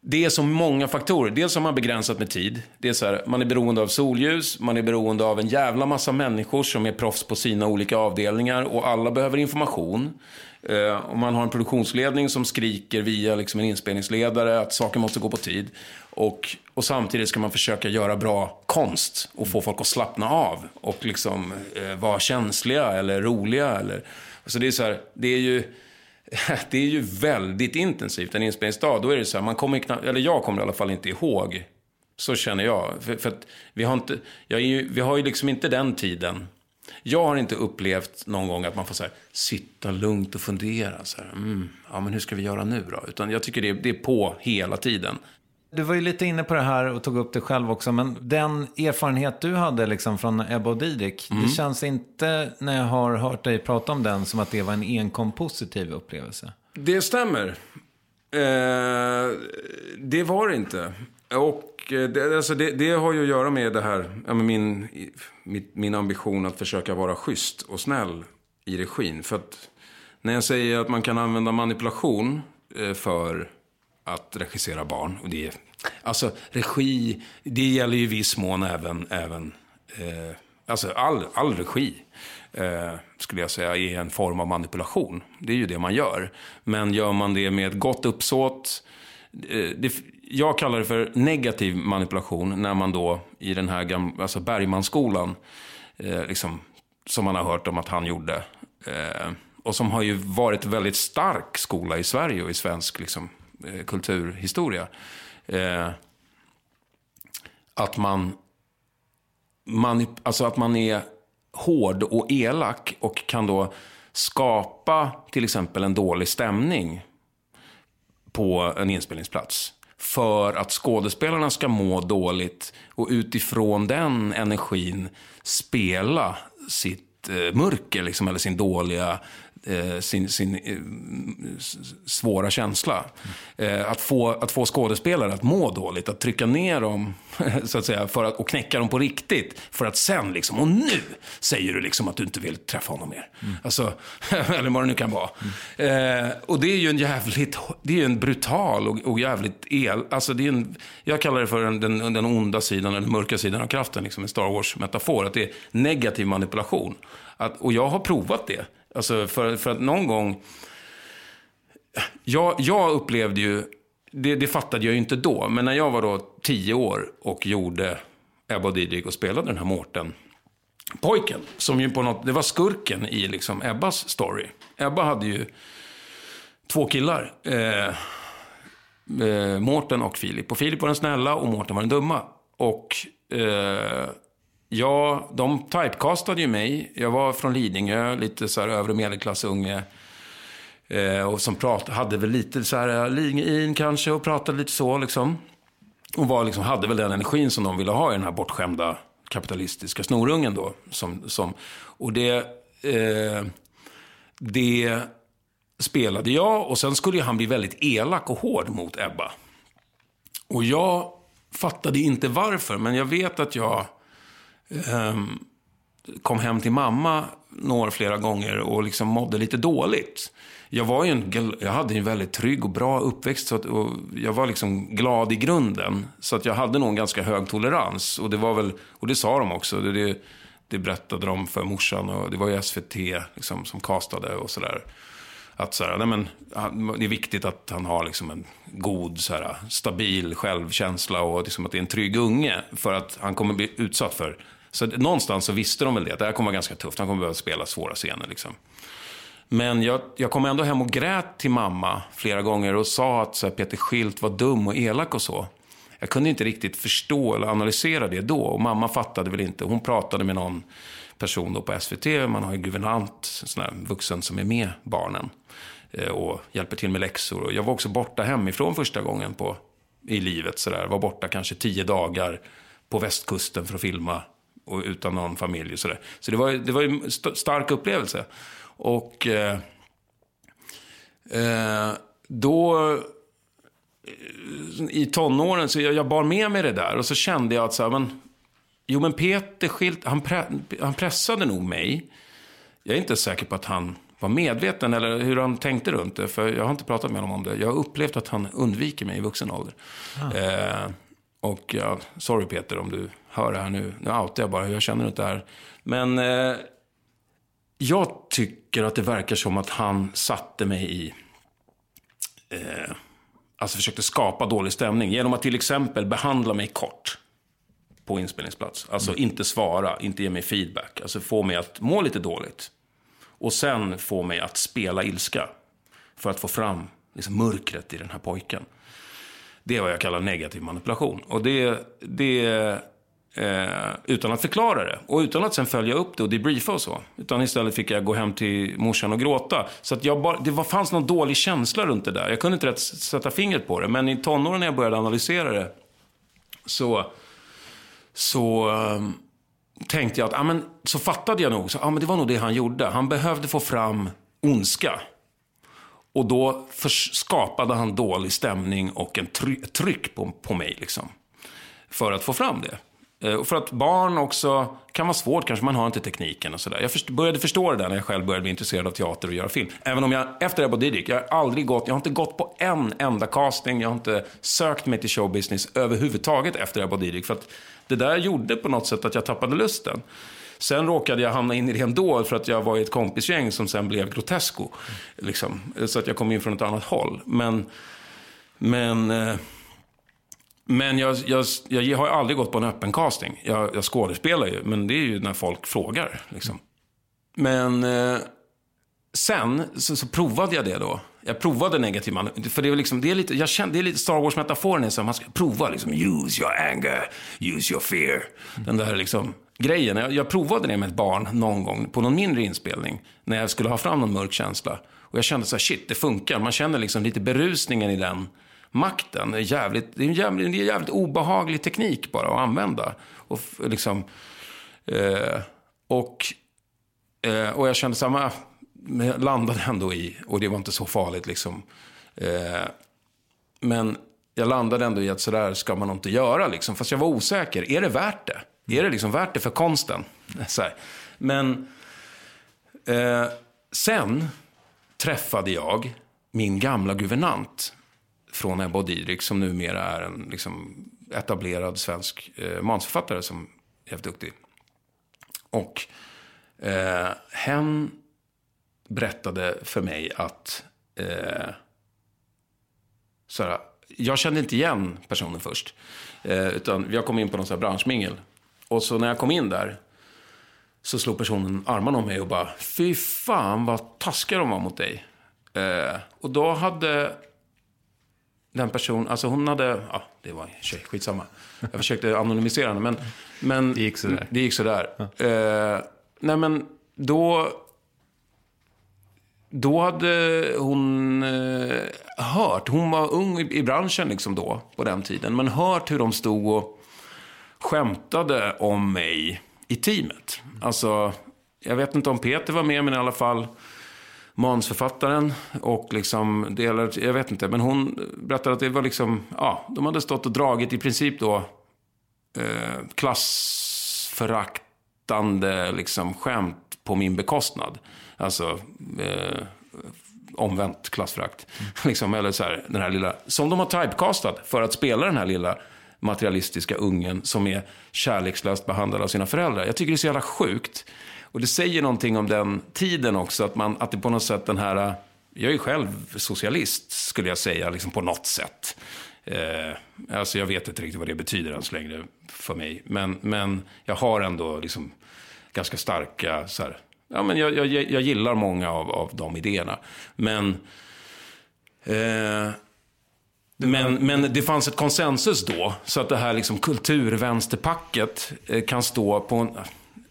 S4: det är så många faktorer. Dels har man begränsat med tid. Det är så här, man är beroende av solljus, man är beroende av en jävla massa människor som är proffs på sina olika avdelningar och alla behöver information. Eh, och man har en produktionsledning som skriker via liksom en inspelningsledare att saker måste gå på tid. Och, och samtidigt ska man försöka göra bra konst och få folk att slappna av och liksom eh, vara känsliga eller roliga. Eller, så det är så här, det är ju... Det är ju väldigt intensivt en inspelningsdag. Då är det så här, man kommer knappt, eller jag kommer i alla fall inte ihåg. Så känner jag. För, för att vi har, inte, jag är ju, vi har ju liksom inte den tiden. Jag har inte upplevt någon gång att man får så här, sitta lugnt och fundera. Så här, mm, ja, men hur ska vi göra nu då? Utan jag tycker det är, det är på hela tiden.
S1: Du var ju lite inne på det här och tog upp det själv också. Men den erfarenhet du hade liksom från Ebba och Didrik. Det känns inte när jag har hört dig prata om den som att det var en enkom positiv upplevelse.
S4: Det stämmer. Eh, det var det inte. Och Eh, det, alltså det, det har ju att göra med det här, ja, med min, min, ambition att försöka vara schysst och snäll i regin. För att när jag säger att man kan använda manipulation eh, för att regissera barn. Och det, alltså regi, det gäller ju i viss mån även, även eh, alltså all, all regi. Eh, skulle jag säga är en form av manipulation. Det är ju det man gör. Men gör man det med ett gott uppsåt. Eh, det, jag kallar det för negativ manipulation när man då i den här gamla, alltså Bergmanskolan, eh, liksom, som man har hört om att han gjorde. Eh, och som har ju varit en väldigt stark skola i Sverige och i svensk liksom, eh, kulturhistoria. Eh, att man, manip- alltså att man är hård och elak och kan då skapa till exempel en dålig stämning på en inspelningsplats. För att skådespelarna ska må dåligt och utifrån den energin spela sitt eh, mörker, liksom, eller sin dåliga, sin, sin eh, svåra känsla. Eh, att, få, att få skådespelare att må dåligt, att trycka ner dem så att säga, för att, och knäcka dem på riktigt. För att sen, liksom, och nu säger du liksom att du inte vill träffa honom mer. Alltså, eller vad det nu kan vara. Eh, och det är ju en jävligt, det är ju en brutal och, och jävligt el, alltså det är en, jag kallar det för den, den, den onda sidan, eller den mörka sidan av kraften, liksom en Star Wars-metafor. Att det är negativ manipulation. Att, och jag har provat det. Alltså för, för att någon gång, jag, jag upplevde ju, det, det fattade jag ju inte då, men när jag var då tio år och gjorde Ebba och Didrik och spelade den här Mårten, pojken, som ju på något, det var skurken i liksom Ebbas story. Ebba hade ju två killar, eh, eh, Mårten och Filip. Och Filip var den snälla och Mårten var den dumma. Och eh, ja, de typecastade ju mig. Jag var från Lidingö, lite så här övre medelklassunge. Eh, och som prat, hade väl lite så här eh, Lidingöin kanske och pratade lite så liksom. Och var liksom, hade väl den energin som de ville ha i den här bortskämda kapitalistiska snorungen då. Som, som, och det, eh, det spelade jag och sen skulle ju han bli väldigt elak och hård mot Ebba. Och jag fattade inte varför, men jag vet att jag Ehm, kom hem till mamma några flera gånger och liksom mådde lite dåligt. Jag, var ju en, jag hade en väldigt trygg och bra uppväxt så att, och jag var liksom glad i grunden. Så att jag hade nog en ganska hög tolerans. Och det var väl, och det sa de också, det, det, det berättade de för morsan och det var ju SVT liksom, som castade och sådär. Att så här, nej men, det är viktigt att han har liksom en god, så här, stabil självkänsla och liksom att det är en trygg unge. För att han kommer bli utsatt för... Så det- någonstans så visste de väl det, att det här kommer vara ganska tufft. Han kommer behöva spela svåra scener. Liksom. Men jag, jag kom ändå hem och grät till mamma flera gånger och sa att så här, Peter Schilt var dum och elak och så. Jag kunde inte riktigt förstå eller analysera det då. Och mamma fattade väl inte. Hon pratade med någon person då på SVT. Man har ju guvernant, en sån här vuxen som är med barnen. Eh, och hjälper till med läxor. Och jag var också borta hemifrån första gången på, i livet. Så där. Var borta kanske tio dagar på västkusten för att filma. Och utan någon familj och sådär. Så det var, ju- det var en st- stark upplevelse. Och eh, eh, då i tonåren så jag, jag bar med mig det där och så kände jag att så här, men, jo men Peter Schilt, han, pre, han pressade nog mig. Jag är inte säker på att han var medveten eller hur han tänkte runt det, för jag har inte pratat med honom om det. Jag har upplevt att han undviker mig i vuxen ålder. Eh, och ja, sorry Peter om du hör det här nu. Nu outar jag bara hur jag känner runt det här. Men eh, jag tycker att det verkar som att han satte mig i... Eh, alltså försökte skapa dålig stämning genom att till exempel behandla mig kort på inspelningsplats. Alltså inte svara, inte ge mig feedback. Alltså få mig att må lite dåligt. Och sen få mig att spela ilska. För att få fram liksom, mörkret i den här pojken. Det är vad jag kallar negativ manipulation. Och det, det eh, utan att förklara det. Och utan att sen följa upp det och debriefa och så. Utan istället fick jag gå hem till morsan och gråta. Så att jag bara, det var, fanns någon dålig känsla runt det där. Jag kunde inte rätt sätta fingret på det. Men i tonåren när jag började analysera det. Så, så ehm, tänkte jag att, ah, men så fattade jag nog. Så, ah, men det var nog det han gjorde. Han behövde få fram ondska. Och då skapade han dålig stämning och en try- tryck på, på mig. Liksom, för att få fram det. Eh, och för att barn också kan vara svårt, kanske man har inte tekniken och sådär. Jag först, började förstå det där när jag själv började bli intresserad av teater och göra film. Även om jag, efter Ebba Didrik, jag har aldrig gått, jag har inte gått på en enda casting, jag har inte sökt mig till showbusiness överhuvudtaget efter Ebba Didrik. För att det där gjorde på något sätt att jag tappade lusten. Sen råkade jag hamna in i det ändå för att jag var i ett kompisgäng som sen blev Grotesco. Liksom. Så att jag kom in från ett annat håll. Men, men, eh, men jag, jag, jag har aldrig gått på en öppen casting. Jag, jag skådespelar ju, men det är ju när folk frågar. Liksom. Men eh, sen så, så provade jag det då. Jag provade negativ man. För det är, liksom, det är lite, jag kände, det är lite Star Wars-metaforen. Liksom. Man ska prova liksom, use your anger, use your fear. Den där liksom, grejen. Jag, jag provade det med ett barn någon gång på någon mindre inspelning. När jag skulle ha fram någon mörk känsla. Och jag kände så här, shit, det funkar. Man känner liksom lite berusningen i den makten. Det är, jävligt, det är en jävligt, det är en jävligt obehaglig teknik bara att använda. Och liksom... Eh, och Eh, och jag kände samma, men jag landade ändå i, och det var inte så farligt liksom. Eh, men jag landade ändå i att sådär ska man nog inte göra liksom. Fast jag var osäker, är det värt det? Är det liksom värt det för konsten? Så här. Men eh, sen träffade jag min gamla guvernant från Ebba och Didrik som numera är en liksom, etablerad svensk eh, manusförfattare som är jävligt duktig. Och Eh, hen berättade för mig att... Eh, så här, jag kände inte igen personen först. Eh, utan jag kom in på någon så branschmingel. Och så när jag kom in där så slog personen armarna om mig och bara Fy fan vad taskiga de var mot dig. Eh, och då hade den personen, alltså hon hade, ja det var en tjej, skitsamma. Jag försökte anonymisera henne men, men det gick sådär. Det gick sådär. Eh, nej men då, då hade hon eh, hört, hon var ung i, i branschen liksom då, på den tiden, men hört hur de stod och skämtade om mig i teamet. Alltså, jag vet inte om Peter var med, men i alla fall manusförfattaren och liksom delar, jag vet inte, men hon berättade att det var liksom, ja, de hade stått och dragit i princip då eh, klassföraktande liksom skämt på min bekostnad. Alltså eh, omvänt klassförakt. liksom, eller så här, den här lilla, som de har typecastat för att spela den här lilla materialistiska ungen som är kärlekslöst behandlad av sina föräldrar. Jag tycker det är så jävla sjukt. Och det säger någonting om den tiden också, att, man, att det på något sätt den här... Jag är själv socialist, skulle jag säga, liksom på något sätt. Eh, alltså jag vet inte riktigt vad det betyder än så länge för mig. Men, men jag har ändå liksom ganska starka, så här, ja men jag, jag, jag gillar många av, av de idéerna. Men, eh, men, men det fanns ett konsensus då, så att det här liksom kulturvänsterpacket eh, kan stå på en,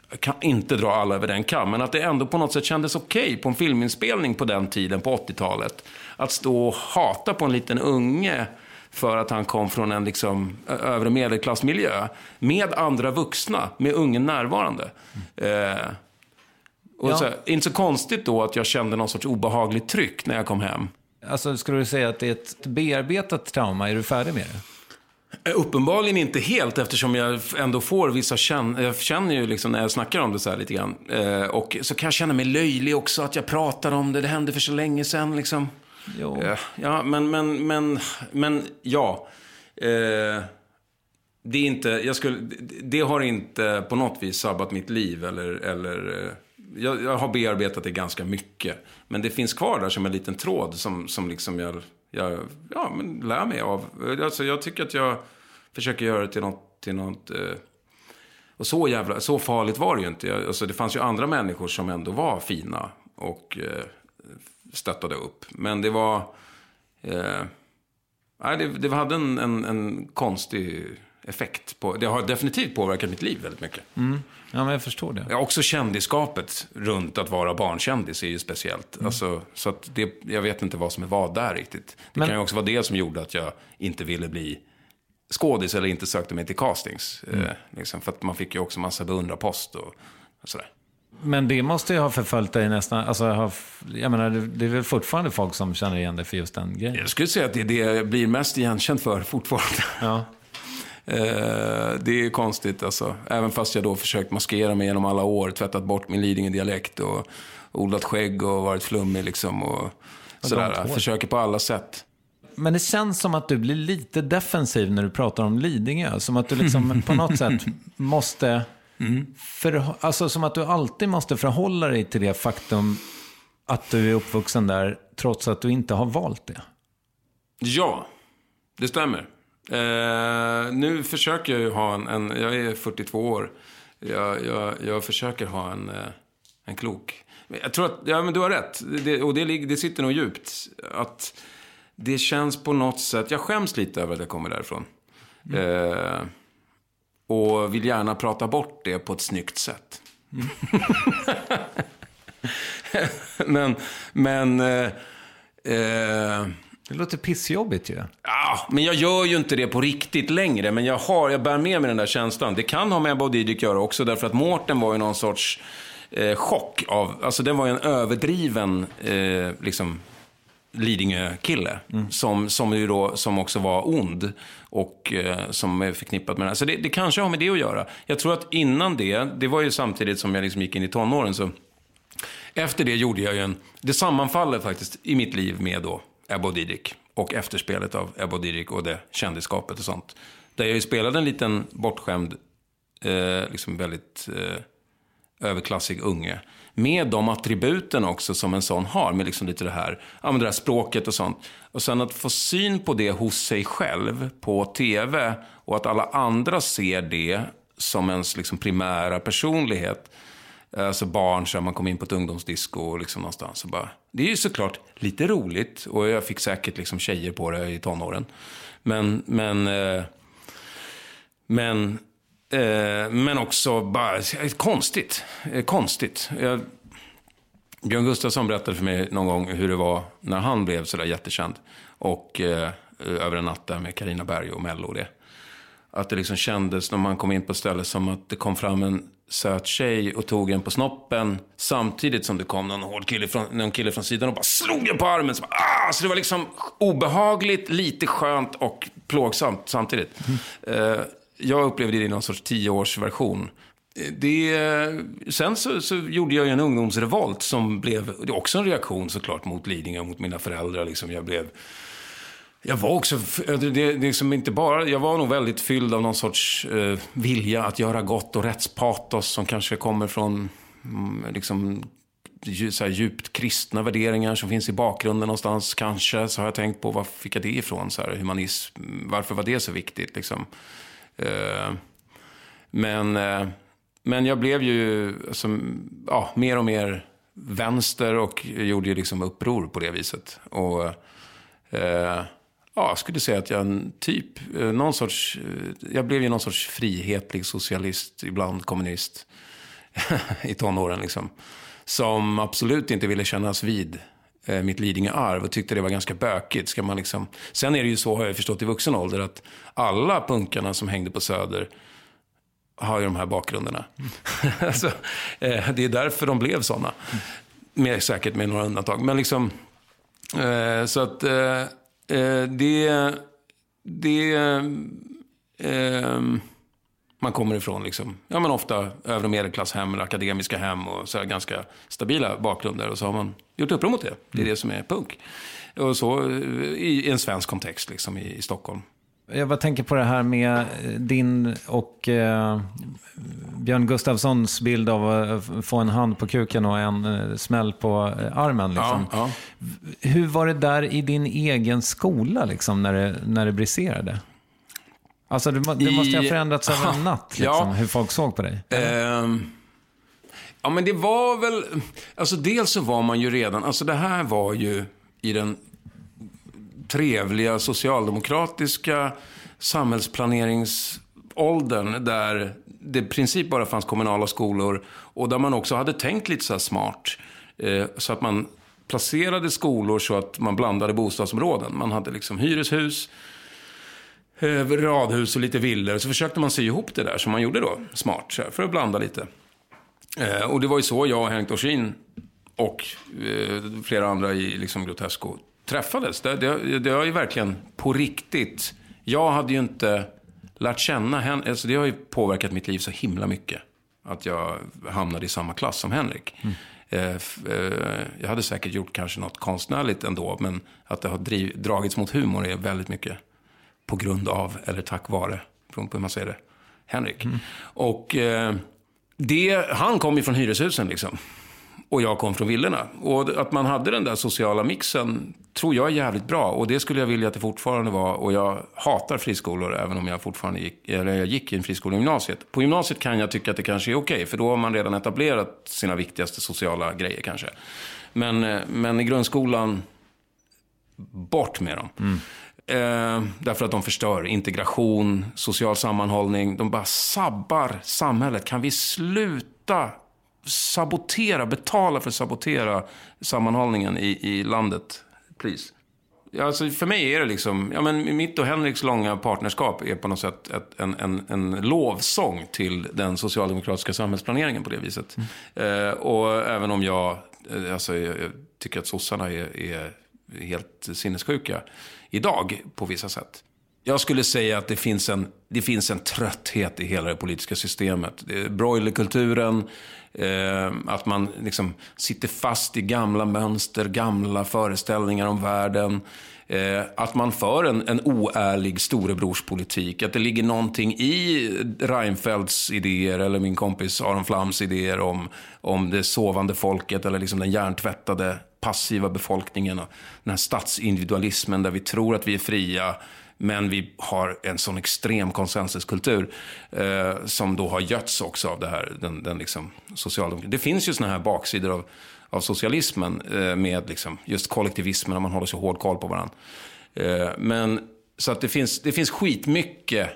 S4: jag kan inte dra alla över den kam, men att det ändå på något sätt kändes okej okay på en filminspelning på den tiden, på 80-talet. Att stå och hata på en liten unge för att han kom från en liksom, övre medelklassmiljö. Med andra vuxna, med ungen närvarande. Eh, och
S1: Ja.
S4: så, inte så konstigt då att jag kände någon sorts obehagligt tryck när jag kom hem.
S1: Alltså, skulle du säga att det är ett bearbetat trauma? Är du färdig med det?
S4: Eh, Uppenbarligen inte helt eftersom jag ändå får vissa känn... Jag känner ju liksom när jag snackar om det så här lite grann. Eh, och så kan jag känna mig löjlig också att jag pratar om det. Det hände för så länge sedan liksom.
S1: Jo.
S4: Eh, ja, men, men, men, men ja. Eh, det är inte, jag skulle, det- har inte på något vis sabbat mitt liv eller, eller eh, jag, jag har bearbetat det ganska mycket. Men det finns kvar där som en liten tråd som, som liksom jag, jag ja, men lär mig av. Alltså jag tycker att jag försöker göra det till något, till något eh, och så jävla, så farligt var det ju inte. Alltså det fanns ju andra människor som ändå var fina och eh, stöttade upp. Men det var... Eh, nej, det, det hade en, en, en konstig effekt. På, det har definitivt påverkat mitt liv väldigt mycket.
S1: Mm. Ja, men jag förstår det.
S4: Ja, också kändisskapet runt att vara barnkändis är ju speciellt. Alltså, så att det, jag vet inte vad som är vad där riktigt. Det
S1: Men-
S4: kan ju också vara det som gjorde att jag inte ville bli skådis eller inte sökte mig till castings. Eh, liksom, för att man fick ju också massa beundrarpost och, och sådär.
S1: Men det måste ju ha förföljt dig nästan, alltså, ha, jag menar, det är väl fortfarande folk som känner igen dig för just den grejen?
S4: Jag skulle säga att det är det jag blir mest igenkänd för fortfarande.
S1: Ja.
S4: Eh, det är konstigt alltså. Även fast jag då försökt maskera mig genom alla år, tvättat bort min Lidingö-dialekt och odlat skägg och varit flummig liksom. Och sådär. Försöker på alla sätt.
S1: Men det känns som att du blir lite defensiv när du pratar om Lidingö. Som att du liksom på något sätt måste... För, alltså som att du alltid måste förhålla dig till det faktum att du är uppvuxen där trots att du inte har valt det.
S4: Ja, det stämmer. Eh, nu försöker jag ju ha en, en jag är 42 år. Jag, jag, jag försöker ha en, eh, en klok. Jag tror att, ja men du har rätt. Det, och det, ligger- det sitter nog djupt. Att det känns på något sätt, jag skäms lite över att jag kommer därifrån. Eh, och vill gärna prata bort det på ett snyggt sätt. men, men... Eh, eh,
S1: Det låter pissjobbigt ju.
S4: Ja, men jag gör ju inte det på riktigt längre. Men jag, har, jag bär med mig den där känslan. Det kan ha med Ebba och Didrik att göra också. Därför att Mårten var ju någon sorts eh, chock av... Alltså den var ju en överdriven eh, liksom, Lidingö-kille. Som, som, ju då, som också var ond. Och eh, som är förknippat med det här. Så det, det kanske har med det att göra. Jag tror att innan det, det var ju samtidigt som jag liksom gick in i tonåren. Så efter det gjorde jag ju en... Det sammanfaller faktiskt i mitt liv med då Ebba och Didrik. Och efterspelet av Ebba och Didrik och det kändisskapet och sånt. Där jag ju spelade en liten bortskämd, eh, liksom väldigt eh, överklassig unge. Med de attributen också som en sån har. Med liksom lite det här, ja, men det här språket och sånt. Och sen att få syn på det hos sig själv på tv. Och att alla andra ser det som ens liksom primära personlighet. Eh, alltså barn, så man kom in på ett ungdomsdisco och liksom någonstans. Och bara, det är ju såklart lite roligt och jag fick säkert liksom tjejer på det i tonåren. Men, men, eh, men, eh, men också bara konstigt. Eh, konstigt. Jag, Björn Gustafsson berättade för mig någon gång hur det var när han blev sådär jättekänd. Och eh, över en natt där med Carina Berg och Mello och det. Att det liksom kändes när man kom in på stället som att det kom fram en söt tjej och tog en på snoppen. Samtidigt som det kom någon hård kille från, någon kille från sidan och bara slog en på armen. Så, bara, ah! så det var liksom obehagligt, lite skönt och plågsamt samtidigt. Eh, jag upplevde det i någon sorts tioårsversion. Eh, det, sen så, så gjorde jag ju en ungdomsrevolt som blev, det är också en reaktion såklart mot Lidingö, mot mina föräldrar. Liksom. Jag blev jag var också, eh, det, det, liksom inte bara, jag var nog väldigt fylld av någon sorts eh, vilja att göra gott och rättspatos som kanske kommer från mm, liksom, så här, djupt kristna värderingar som finns i bakgrunden någonstans. Kanske så har jag tänkt på, var fick jag det ifrån? Så här, humanism, varför var det så viktigt? Liksom? Eh, men, eh, men jag blev ju alltså, ja, mer och mer vänster och gjorde ju liksom uppror på det viset. Och eh, ja, jag skulle säga att jag är en typ, eh, någon sorts, eh, jag blev ju någon sorts frihetlig socialist, ibland kommunist i tonåren liksom. Som absolut inte ville kännas vid eh, mitt Lidingö-arv och tyckte det var ganska bökigt. Ska man liksom... Sen är det ju så, har jag förstått i vuxen ålder, att alla punkarna som hängde på Söder har ju de här bakgrunderna. alltså, eh, det är därför de blev sådana. Med, säkert med några undantag. Men liksom, eh, så att eh, det, det, eh, man kommer ifrån liksom, ja men ofta övre medelklasshem eller akademiska hem och så ganska stabila bakgrunder. Och så har man gjort uppror mot det. Det är det som är punk. Och så eh, i en svensk kontext liksom i, i Stockholm.
S1: Jag bara tänker på det här med eh, din och eh, Björn Gustafssons bild av att få en hand på kuken och en eh, smäll på eh, armen. Liksom.
S4: Ja,
S1: Hur var det där i din egen skola liksom, när, det, när det briserade? Alltså det, det måste ju ha
S4: I-
S1: förändrats över en natt, liksom,
S4: Ja.
S1: hur folk såg på dig.
S4: Ehm, ja, men det var väl... Alltså, dels så var man ju redan... Alltså, det här var ju i den trevliga socialdemokratiska samhällsplaneringsåldern där det i princip bara fanns kommunala skolor och där man också hade tänkt lite så här smart. Eh, så att man placerade skolor så att man blandade bostadsområden. Man hade liksom hyreshus, eh, radhus och lite villor. Så försökte man sy ihop det där som man gjorde då, smart, så här, för att blanda lite. Eh, och det var ju så jag och Henrik Dorsin och eh, flera andra i liksom Grotesco träffades. Det, det, det har ju verkligen på riktigt. Jag hade ju inte lärt känna henne. Alltså det har ju påverkat mitt liv så himla mycket. Att jag hamnade i samma klass som Henrik. Eh, f- eh, jag hade säkert gjort kanske något konstnärligt ändå. Men att det har driv, dragits mot humor är väldigt mycket på grund av, eller tack vare, beroende på hur man säger det, Henrik. Och eh, det, han kom ju från hyreshusen liksom. Och jag kom från villorna. Och att man hade den där sociala mixen tror jag är jävligt bra. Och det skulle jag vilja att det fortfarande var. Och jag hatar friskolor även om jag fortfarande gick, eller jag gick i en friskola i gymnasiet. På gymnasiet kan jag tycka att det kanske är okej. för då har man redan etablerat sina viktigaste sociala grejer kanske. Men, eh, men i grundskolan, bort med dem. Eh, därför att de förstör integration, social sammanhållning. De bara sabbar samhället. Kan vi sluta sabotera, betala för att sabotera sammanhållningen i, i landet? Please. Alltså för mig är det liksom, ja men mitt och Henriks långa partnerskap är på något sätt ett, en, en, en lovsång till den socialdemokratiska samhällsplaneringen på det viset. Eh, och även om jag, eh, alltså, jag, jag tycker att sossarna är, är helt sinnessjuka idag på vissa sätt. Jag skulle säga att det finns en, det finns en trötthet i hela det politiska systemet. Broilerkulturen, eh, att man liksom sitter fast i gamla mönster, gamla föreställningar om världen. Eh, att man för en, en oärlig storebrorspolitik. Att det ligger någonting i Reinfeldts idéer eller min kompis Aron Flams idéer om, om det sovande folket eller liksom den hjärntvättade passiva befolkningen. Och den här statsindividualismen där vi tror att vi är fria men vi har en sån extrem konsensuskultur eh, som då har götts också av det här, den, den liksom socialdemokratin. Det finns ju såna här baksidor av, av socialismen eh, med liksom just kollektivismen, när man håller så hård koll på varandra. Eh, men så att det finns, det finns skitmycket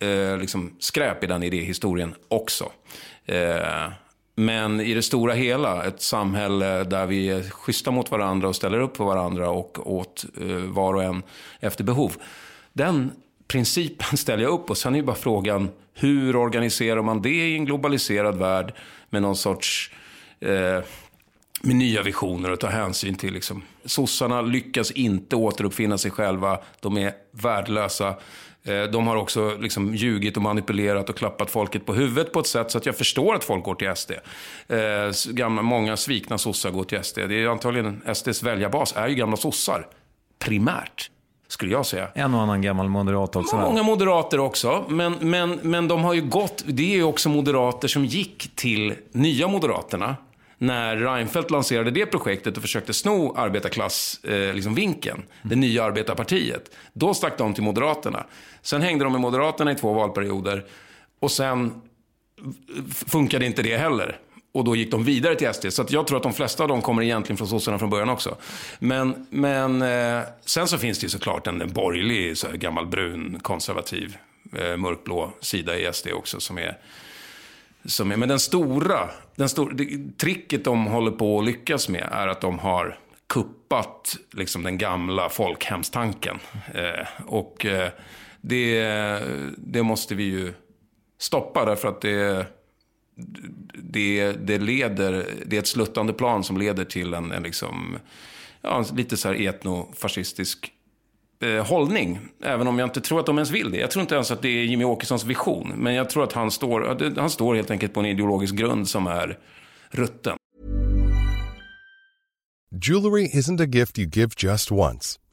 S4: eh, liksom skräp i den idéhistorien också. Eh, men i det stora hela, ett samhälle där vi är schyssta mot varandra och ställer upp för varandra och åt eh, var och en efter behov. Den principen ställer jag upp och sen är ju bara frågan hur organiserar man det i en globaliserad värld med någon sorts eh, med nya visioner att ta hänsyn till. Liksom. Sossarna lyckas inte återuppfinna sig själva. De är värdelösa. Eh, De har också liksom ljugit och manipulerat och klappat folket på huvudet på ett sätt så att jag förstår att folk går till SD. Eh, Gamla, många svikna sossar går till SD. Det är antagligen SDs väljarbas är ju gamla sossar. Primärt. skulle jag säga.
S1: En och annan gammal moderat också.
S4: Många moderater också, men, men, men de har ju gått, det är ju också moderater som gick till Nya Moderaterna när Reinfeldt lanserade det projektet och försökte sno arbetarklassvinkeln, eh, liksom vinkeln, det nya arbetarpartiet. Då stack de till Moderaterna. Sen hängde de med Moderaterna i två valperioder och sen funkade inte det heller. Och då gick de vidare till SD. Så att jag tror att de flesta av dem kommer egentligen från sossarna från början också. Men, men eh, sen så finns det ju såklart en, en borgerlig, så här, gammal brun, konservativ, eh, mörkblå sida i SD också som är som är, men den stora, den stor, det, tricket de håller på att lyckas med är att de har kuppat liksom, den gamla folkhemstanken. Eh, och eh, det, det måste vi ju stoppa därför att det, det, det leder, det är ett sluttande plan som leder till en, en liksom, ja, lite så här etnofascistisk eh, hållning. Även om jag inte tror att de ens vill det. Jag tror inte ens att det är Jimmy Åkessons vision. Men jag tror att han står, han står helt enkelt på en ideologisk grund som är rutten.
S9: Jewelry isn't a gift you give just once.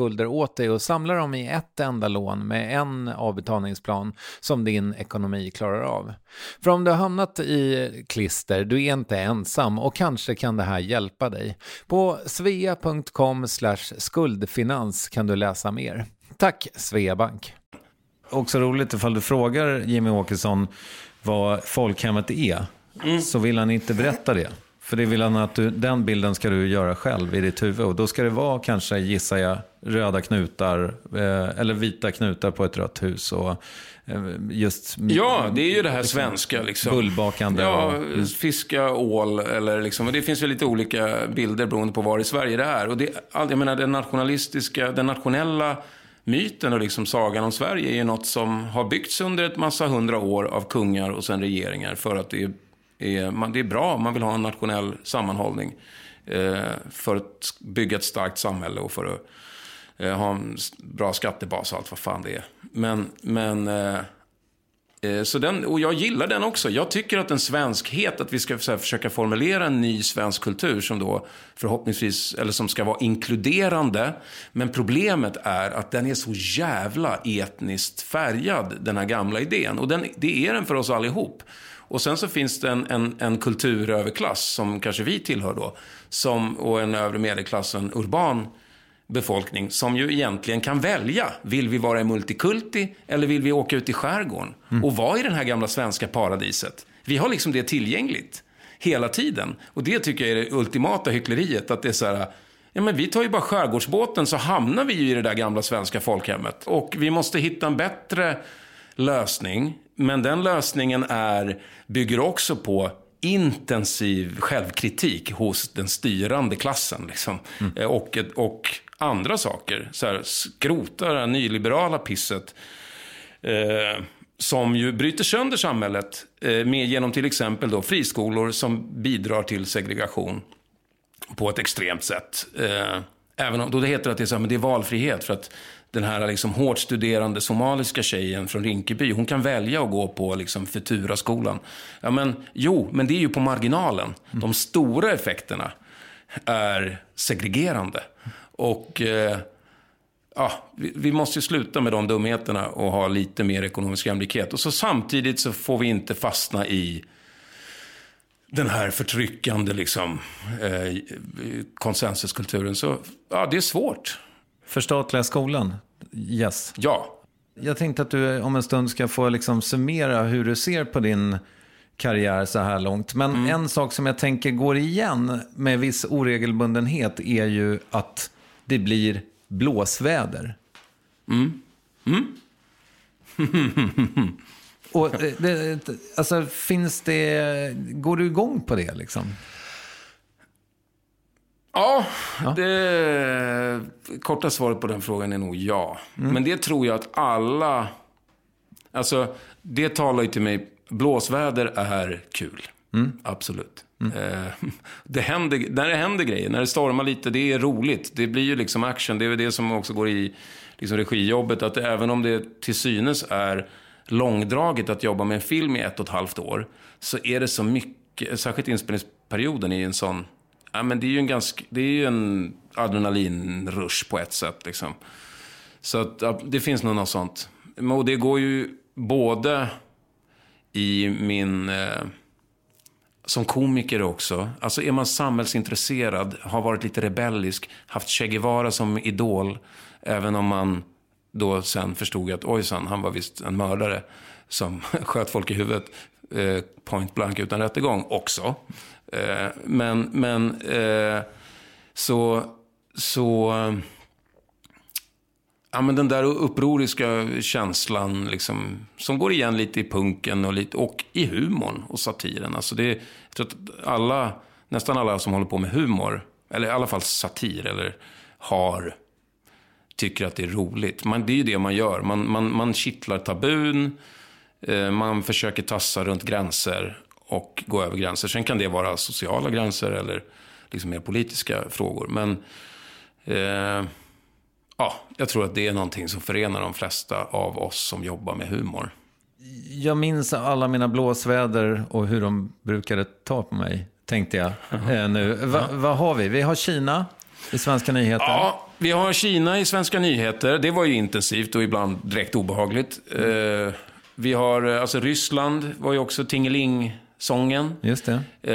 S1: skulder åt dig och samla dem i ett enda lån med en avbetalningsplan som din ekonomi klarar av. För om du har hamnat i klister, du är inte ensam och kanske kan det här hjälpa dig. På svea.com skuldfinans kan du läsa mer. Tack Sveabank! Också roligt ifall du frågar Jimmy Åkesson vad folkhemmet är, mm. så vill han inte berätta det. För det vill han att du, den bilden ska du göra själv i ditt huvud. Och då ska det vara kanske, gissar jag, röda knutar eh, eller vita knutar på ett rött hus. Och, eh, just,
S4: ja, det är ju det här svenska. Liksom.
S1: Bullbakande.
S4: Ja, och, fiska ål. Eller liksom, det finns ju lite olika bilder beroende på var i Sverige det är. Och det, jag menar, den nationalistiska, den nationella myten och liksom sagan om Sverige är ju något som har byggts under ett massa hundra år av kungar och sen regeringar. För att det är är, man, det är bra om man vill ha en nationell sammanhållning. Eh, för att bygga ett starkt samhälle och för att eh, ha en bra skattebas och allt vad fan det är. Men, men, eh, Eh, Så den, och jag gillar den också. Jag tycker att en svenskhet, att vi ska så här, försöka formulera en ny svensk kultur som då förhoppningsvis, eller som ska vara inkluderande. Men problemet är att den är så jävla etniskt färgad, den här gamla idén. Och den, det är den för oss allihop. Och sen så finns det en, en, en kulturöverklass, som kanske vi tillhör då, som, och en övre medelklass, en urban befolkning som ju egentligen kan välja. Vill vi vara i multikulti eller vill vi åka ut i skärgården och vara i det här gamla svenska paradiset? Vi har liksom det tillgängligt hela tiden. Och det tycker jag är det ultimata hyckleriet. Att det är så här, ja men vi tar ju bara skärgårdsbåten så hamnar vi ju i det där gamla svenska folkhemmet. Och vi måste hitta en bättre lösning. Men den lösningen är, bygger också på intensiv självkritik hos den styrande klassen. Liksom. Eh, Och, och andra saker. Så här, skrota det här nyliberala pisset. Eh, som ju bryter sönder samhället eh, med, genom till exempel då friskolor som bidrar till segregation på ett extremt sätt. Eh, även om då det heter att det är, så här, men det är valfrihet för att den här liksom hårt studerande somaliska tjejen från Rinkeby, hon kan välja att gå på liksom Futura-skolan. Ja, men, jo, men det är ju på marginalen. De stora effekterna är segregerande. Och eh, ja, vi, vi måste ju sluta med de dumheterna och ha lite mer ekonomisk jämlikhet. Och så samtidigt så får vi inte fastna i den här förtryckande liksom, eh, konsensuskulturen. Så ja, det är svårt.
S1: Förstatliga skolan? Yes.
S4: Ja.
S1: Jag tänkte att du om en stund ska få liksom summera hur du ser på din karriär så här långt. Men en sak som jag tänker går igen med viss oregelbundenhet är ju att det blir blåsväder.
S4: Mm. Mm.
S1: Och eh, det, alltså finns det, går du igång på det liksom?
S4: Ja, det korta svaret på den frågan är nog ja. Men det tror jag att alla... Alltså, det talar ju till mig. Blåsväder är kul. Absolut. Eh, det händer, när det händer grejer, när det stormar lite, det är roligt. Det blir ju liksom action. Det är väl det som också går i liksom regijobbet. Att även om det till synes är långdraget att jobba med en film i ett och ett halvt år. Så är det så mycket, särskilt inspelningsperioden är en sån... Ja, men det är ju en ganska, det är ju en adrenalinrush på ett sätt liksom. Så att, ja, det finns nog något sånt. Och det går ju både i min... Eh, som komiker också. Alltså är man samhällsintresserad, har varit lite rebellisk, haft Che Guevara som idol. Även om man då sen förstod att ojsan, han var visst en mördare som sköt folk i huvudet eh, point blank utan rättegång också. Eh, men men eh, så, så Ja, men den där upproriska känslan liksom, som går igen lite i punken och, lite, och i humorn och satiren. Alltså det, jag tror att alla, nästan alla som håller på med humor, eller i alla fall satir, eller har, tycker att det är roligt. Man, det är ju det man gör. Man, man, man kittlar tabun, eh, man försöker tassa runt gränser och gå över gränser. Sen kan det vara sociala gränser eller liksom mer politiska frågor. Men eh, Ja, jag tror att det är någonting som förenar de flesta av oss som jobbar med humor.
S1: Jag minns alla mina blåsväder och hur de brukade ta på mig, tänkte jag eh, nu. Va, Vad har vi? Vi har Kina i Svenska nyheter.
S4: Ja, vi har Kina i Svenska nyheter. Det var ju intensivt och ibland direkt obehagligt. Eh, vi har, eh, alltså Ryssland var ju också Tingeling-sången.
S1: Just det.
S4: Eh,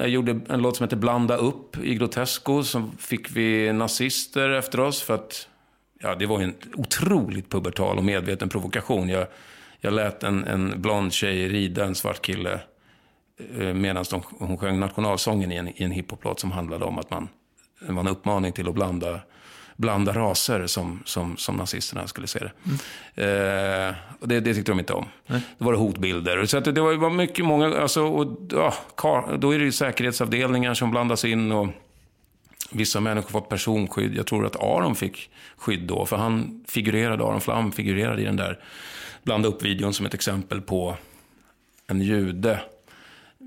S4: jag gjorde en låt som heter Blanda upp i Grotesco. Så fick vi nazister efter oss för att ja, det var en otroligt pubertal och medveten provokation. Jag, jag lät en, en blond tjej rida en svart kille eh, medan de, hon sjöng nationalsången i en, i en hiphoplåt som handlade om att man, det var en uppmaning till att blanda, blanda raser som, som, som nazisterna skulle se det. Eh, och det, det tyckte de inte om. Då var det hotbilder. Så det, var, var mycket, många, alltså, och, ja, då är det ju säkerhetsavdelningar som blandas in och Vissa människor fått personskydd. Jag tror att Aron fick skydd då. För han figurerade, Aron Flam figurerade i den där blanda upp-videon som ett exempel på en jude.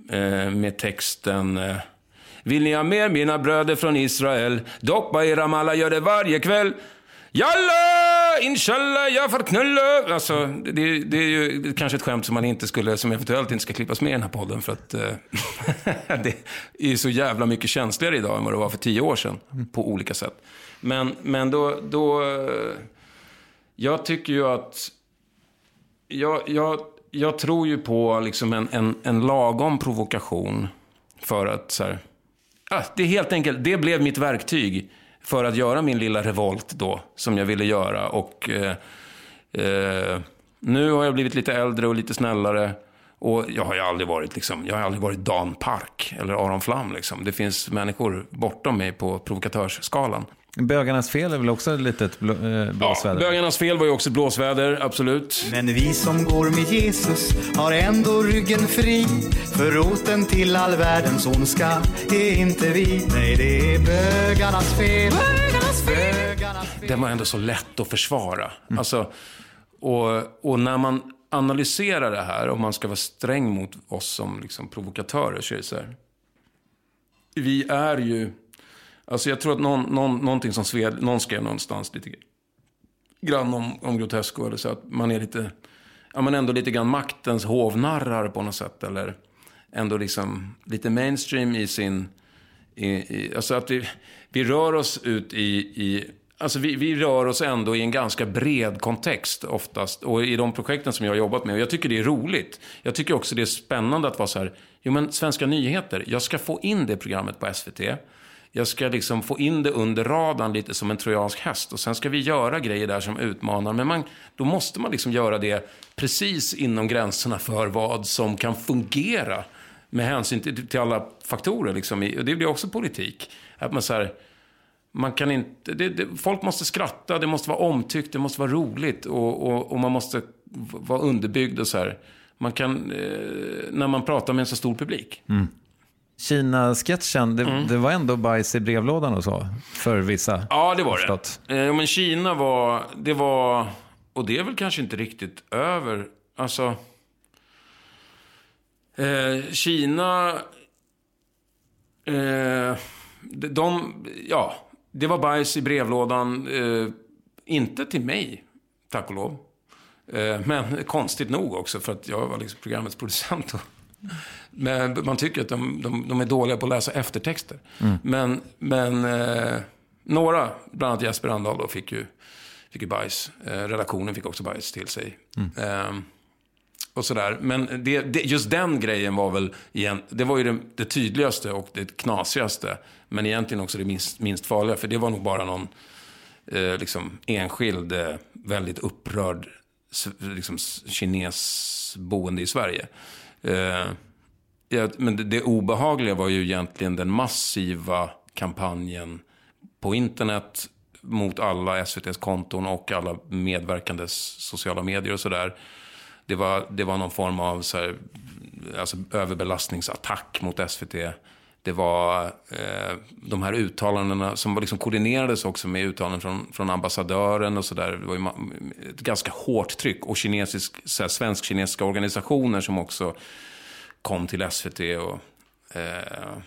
S4: Eh, med texten eh, vill ni ha mer mina bröder från Israel? Doppa i Ramallah gör det varje kväll. Jalla, inshallah, jag får knulla. Alltså, det, det är ju kanske ett skämt som man inte skulle, som eventuellt inte ska klippas med i den här podden. För att eh, det är så jävla mycket känsligare idag än vad det var för tio år sedan. På olika sätt. Men, men då, då... Eh, jag tycker ju att... Jag, jag, jag tror ju på liksom en, en, en lagom provokation. För att så här, ah, det är helt enkelt, det blev mitt verktyg för att göra min lilla revolt då, som jag ville göra. Och eh, eh, nu har jag blivit lite äldre och lite snällare. Och jag har ju aldrig varit, liksom, jag har aldrig varit Dan Park eller Aron Flam. Liksom. Det finns människor bortom mig på provokatörsskalan.
S1: Bögarnas fel är väl också ett litet blå, eh, blåsväder?
S4: Bögarnas fel var ju också blåsväder, absolut.
S10: Men vi som går med Jesus har ändå ryggen fri För roten till all världens ondska är inte vi Nej, det är bögarnas fel Bögarnas fel
S4: Den var ändå så lätt att försvara. Alltså, och, och när man analyserar det här, om man ska vara sträng mot oss som liksom, provokatörer, så är det så här. Vi är ju... Alltså jag tror att någon, någon, någonting som Sved, någon skrev någonstans lite grann om, om Grotesco, eller så att man är lite, ja men ändå lite grann maktens hovnarrar på något sätt, eller ändå liksom lite mainstream i sin, i, i, alltså att vi, vi rör oss ut i, i Alltså vi, vi rör oss ändå i en ganska bred kontext oftast. Och i de projekten som jag har jobbat med. Och jag tycker det är roligt. Jag tycker också det är spännande att vara så här. Jo men Svenska nyheter. Jag ska få in det programmet på SVT. Jag ska liksom få in det under radarn lite som en trojansk häst. Och sen ska vi göra grejer där som utmanar. Men man, då måste man liksom göra det precis inom gränserna för vad som kan fungera. Med hänsyn till, till alla faktorer. Liksom. Och det blir också politik. Att man så här, man kan inte, det, det, folk måste skratta, det måste vara omtyckt, det måste vara roligt och, och, och man måste vara underbyggd och så här. Man kan, eh, när man pratar med en så stor publik.
S1: Mm. Kina-sketchen, det, det var ändå bajs i brevlådan och så, för vissa.
S4: Ja, det var
S1: förstått.
S4: det. Eh, men Kina var, det var, och det är väl kanske inte riktigt över. Alltså, eh, Kina, eh, de, de, ja, det var bajs i brevlådan. Eh, inte till mig, tack och lov. Eh, men konstigt nog också, för att jag var liksom programmets producent. Och, men man tycker att de, de, de är dåliga på att läsa eftertexter.
S1: Mm.
S4: Men, men eh, några, bland annat Jesper Rönndahl då, fick ju, fick ju bajs. Eh, redaktionen fick också bajs till sig. Eh, och sådär. Men det, det, just den grejen var väl, igen, det var ju det, det tydligaste och det knasigaste. Men egentligen också det minst, minst farliga. För det var nog bara någon eh, liksom, enskild, eh, väldigt upprörd liksom, kines boende i Sverige. Eh, ja, men det, det obehagliga var ju egentligen den massiva kampanjen på internet mot alla SVTs konton och alla medverkandes sociala medier och sådär. Det var, det var någon form av så här, alltså överbelastningsattack mot SVT. Det var eh, de här uttalandena som var liksom koordinerades också med uttalanden från, från ambassadören och sådär. Det var ju ett ganska hårt tryck. Och kinesisk, svensk-kinesiska organisationer som också kom till SVT och eh,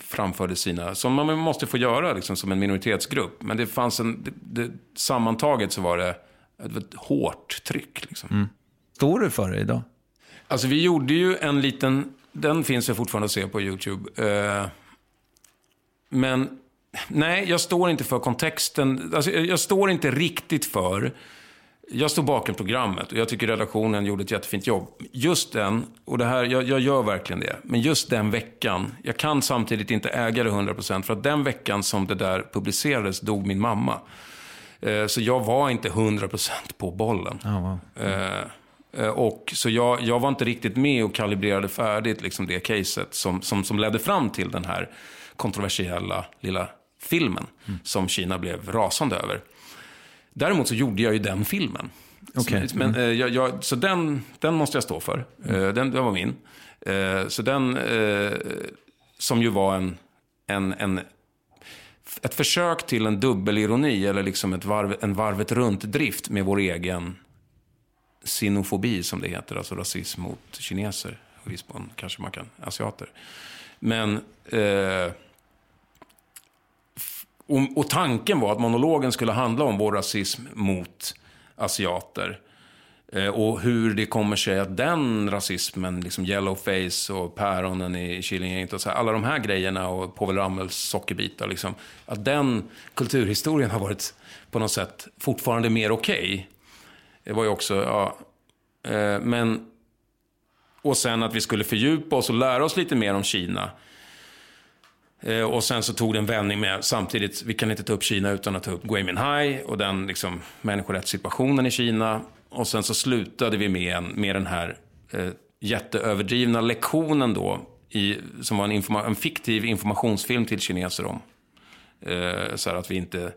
S4: framförde sina, som man måste få göra liksom, som en minoritetsgrupp. Men det fanns en, det, det, sammantaget så var det ett, ett hårt tryck. Liksom.
S1: Mm. Står du för det idag?
S4: Alltså vi gjorde ju en liten, den finns ju fortfarande att se på YouTube. Eh, men nej, jag står inte för kontexten. Alltså, jag står inte riktigt för, jag står bakom programmet och jag tycker redaktionen gjorde ett jättefint jobb. Just den, och det här, jag, jag gör verkligen det, men just den veckan, jag kan samtidigt inte äga det 100% för att den veckan som det där publicerades dog min mamma. Eh, Så jag var inte 100% på bollen. Eh, eh, Och så jag, jag var inte riktigt med och kalibrerade färdigt liksom det caset som, som, som ledde fram till den här kontroversiella lilla filmen som Kina blev rasande över. Däremot så gjorde jag ju den filmen.
S1: Okej.
S4: Så, men, eh, jag, jag, så den, den måste jag stå för. Eh, Den, den var min. Eh, Så den, eh, som ju var en, en, en ett försök till en dubbelironi eller liksom ett varv, en varvet runt-drift med vår egen sinofobi som det heter, alltså rasism mot kineser. Och viss mån kanske man kan, asiater. Men, eh, och, och tanken var att monologen skulle handla om vår rasism mot asiater. Eh, och hur det kommer sig att den rasismen, liksom yellowface och päronen i Killinggänget och så här, alla de här grejerna och Povel Ramels sockerbitar, liksom, att den kulturhistorien har varit på något sätt fortfarande mer okej. Okay. Det var ju också, ja, eh, men och sen att vi skulle fördjupa oss och lära oss lite mer om Kina. Eh, och sen så tog det en vändning med, samtidigt, vi kan inte ta upp Kina utan att ta upp Gui Minhai och den liksom, människorättssituationen i Kina. Och sen så slutade vi med, en, med den här eh, jätteöverdrivna lektionen då, i, som var en, informa- en fiktiv informationsfilm till kineser om. Eh, så att vi inte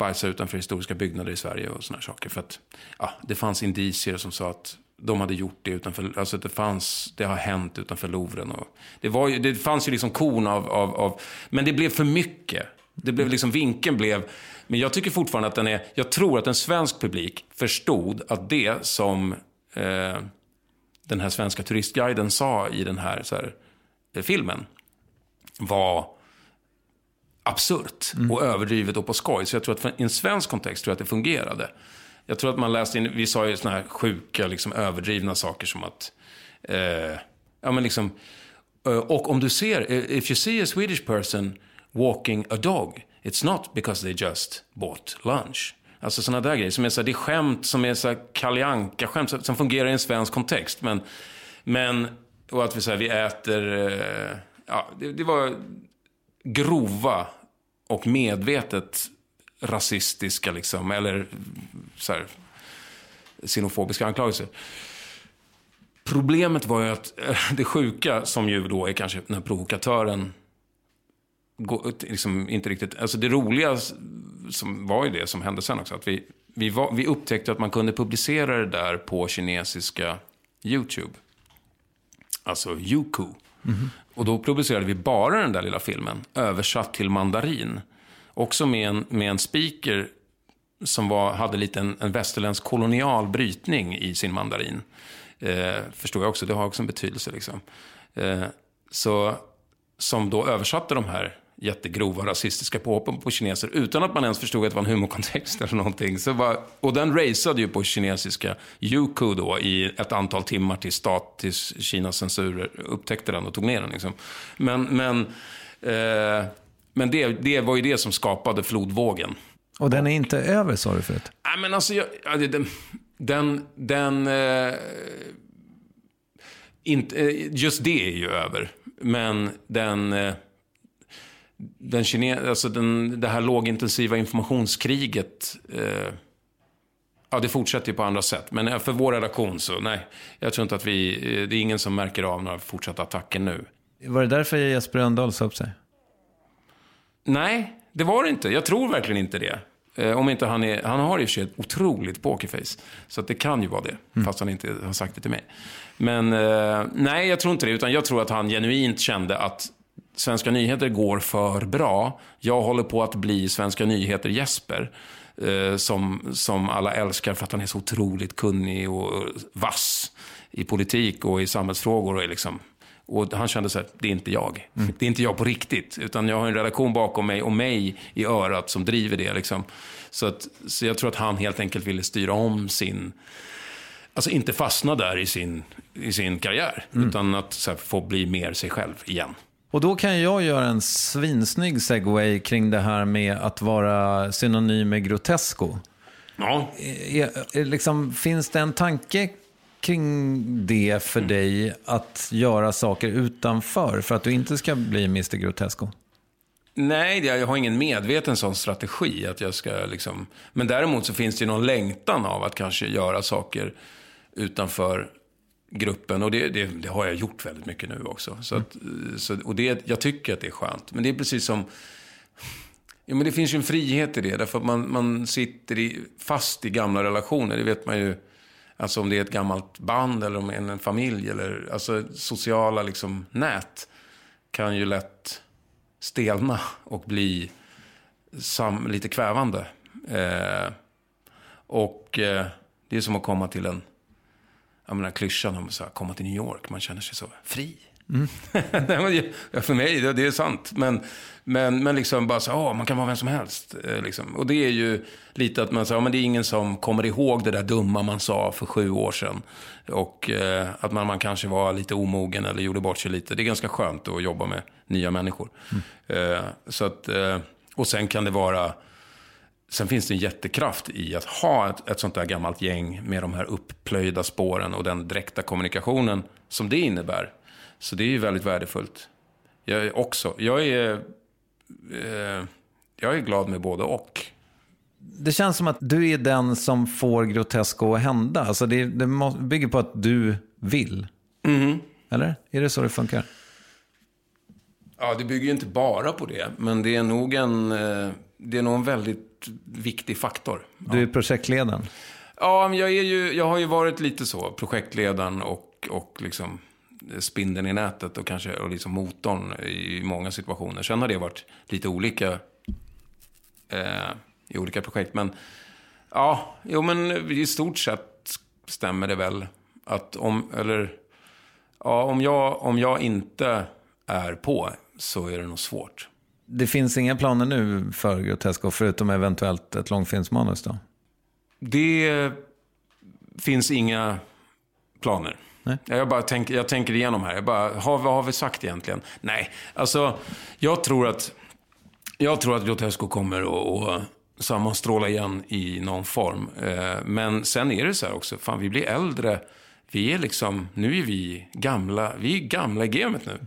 S4: bajsa utanför historiska byggnader i Sverige och sådana saker. För att ja, det fanns indicier som sa att de hade gjort det utanför, alltså det fanns, det har hänt utanför Louvren. Och det, var ju, det fanns ju liksom korn av, av, av, men det blev för mycket. Det blev liksom, vinkeln blev, men jag tycker fortfarande att den är, jag tror att en svensk publik förstod att det som eh, den här svenska turistguiden sa i den här, så här eh, filmen var absurt och överdrivet och på skoj. Så jag tror att i en svensk kontext tror jag att det fungerade. Jag tror att man läste in, vi sa ju sådana här sjuka, liksom överdrivna saker som att, eh, ja men liksom, eh, och om du ser, eh, if you see a Swedish person walking a dog, it's not because they just bought lunch. Alltså sådana där grejer som är så här, det är skämt som är så här Kalle skämt som fungerar i en svensk kontext. Men, men och att vi, så här, vi äter, eh, ja, det, det var grova och medvetet rasistiska, liksom, eller så här, xenofobiska anklagelser. Problemet var ju att eh, det sjuka, som ju då är kanske när provokatören liksom inte riktigt... Alltså det roliga som var ju det som hände sen också. Att vi, vi, var, vi upptäckte att man kunde publicera det där på kinesiska YouTube. Alltså Youku. Mm. Och då publicerade vi bara den där lilla filmen, översatt till mandarin. Också med en, med en speaker som var, hade lite en, en västerländsk kolonial brytning i sin mandarin. Eh, förstår jag också, det har också en betydelse. Liksom. Eh, så, som då översatte de här jättegrova rasistiska påhoppen på kineser utan att man ens förstod att det var en humorkontext eller någonting. Så var, och den raceade ju på kinesiska Youku då i ett antal timmar till stat, till Kinas censur upptäckte den och tog ner den. Liksom. Men, men, eh, men det, det var ju det som skapade flodvågen.
S1: Och den är inte över, sa du förut?
S4: Nej, men alltså, jag, den, den, den eh, inte, eh, just det är ju över. Men den, eh, den, kine, alltså den, det här lågintensiva informationskriget, eh, ja det fortsätter ju på andra sätt. Men eh, för vår redaktion så, nej, jag tror inte att vi, eh, det är ingen som märker av några fortsatta attacker nu.
S1: Var det därför Jesper Rönndahl sa upp sig?
S4: Nej, det var det inte. Jag tror verkligen inte det. Eh, om inte han är, han har för sig ett otroligt pokerface. Så det kan ju vara det, mm. fast han inte har sagt det till mig. Men eh, nej, jag tror inte det. Utan jag tror att han genuint kände att Svenska nyheter går för bra. Jag håller på att bli Svenska nyheter Jesper. Eh, som, som alla älskar för att han är så otroligt kunnig och vass i politik och i samhällsfrågor. Och, liksom, och han kände så här, det är inte jag. Mm. Det är inte jag på riktigt. Utan jag har en redaktion bakom mig och mig i örat som driver det. Liksom. Så, att, så jag tror att han helt enkelt ville styra om sin... Alltså inte fastna där i sin, i sin karriär. Mm. Utan att här, få bli mer sig själv igen.
S1: Och då kan jag göra en svinsnygg segway kring det här med att vara synonym med grotesco.
S4: Ja.
S1: Är, är, liksom, finns det en tanke kring det för dig att göra saker utanför för att du inte ska bli Mr Grotesco?
S4: Nej, jag har ingen medveten sån strategi. att jag ska liksom... Men däremot så finns det ju någon längtan av att kanske göra saker utanför gruppen. Och det, det, det har jag gjort väldigt mycket nu också. Så att, så, och det, jag tycker att det är skönt. Men det är precis som... Ja, men det finns ju en frihet i det. Därför att man, man sitter i, fast i gamla relationer. Det vet man ju Alltså om det är ett gammalt band eller om det är en familj. Eller, alltså sociala liksom, nät kan ju lätt stelna och bli sam, lite kvävande. Eh, och eh, det är som att komma till en, jag menar klyschan om att komma till New York. Man känner sig så fri. Ja, för mig, det, det är sant. Men, men, men liksom bara så, åh, man kan vara vem som helst. Eh, liksom. Och det är ju lite att man säger, men det är ingen som kommer ihåg det där dumma man sa för sju år sedan. Och eh, att man, man kanske var lite omogen eller gjorde bort sig lite. Det är ganska skönt att jobba med nya människor. Eh, så att, eh, och sen kan det vara, sen finns det en jättekraft i att ha ett, ett sånt där gammalt gäng med de här upplöjda spåren och den direkta kommunikationen som det innebär. Så det är ju väldigt värdefullt. Jag är också, jag är, eh, jag är glad med både och.
S1: Det känns som att du är den som får Grotesco att hända. Alltså det, det bygger på att du vill. Eller? Är det så det funkar?
S4: Ja, det bygger ju inte bara på det, men det är nog en, eh, det är nog en väldigt viktig faktor.
S1: Du är projektledaren.
S4: Ja, men jag, är ju, jag har ju varit lite så, projektledaren och, och liksom spindeln i nätet och kanske och liksom motorn i många situationer. Sen har det varit lite olika eh, i olika projekt. Men ja, jo men i stort sett stämmer det väl att om, eller ja, om jag, om jag inte är på så är det nog svårt.
S1: Det finns inga planer nu för Grotesco förutom eventuellt ett långfilmsmanus då?
S4: Det finns inga planer. Jag, bara tänker, jag tänker igenom här. Jag bara, har, vad har vi sagt egentligen? Nej, alltså jag tror att, jag tror att Grotesco kommer att- att sammanstråla igen i någon form. Eh, Men sen är det så här också, fan vi blir äldre. Vi är liksom, nu är vi gamla, vi är gamla i gamet nu.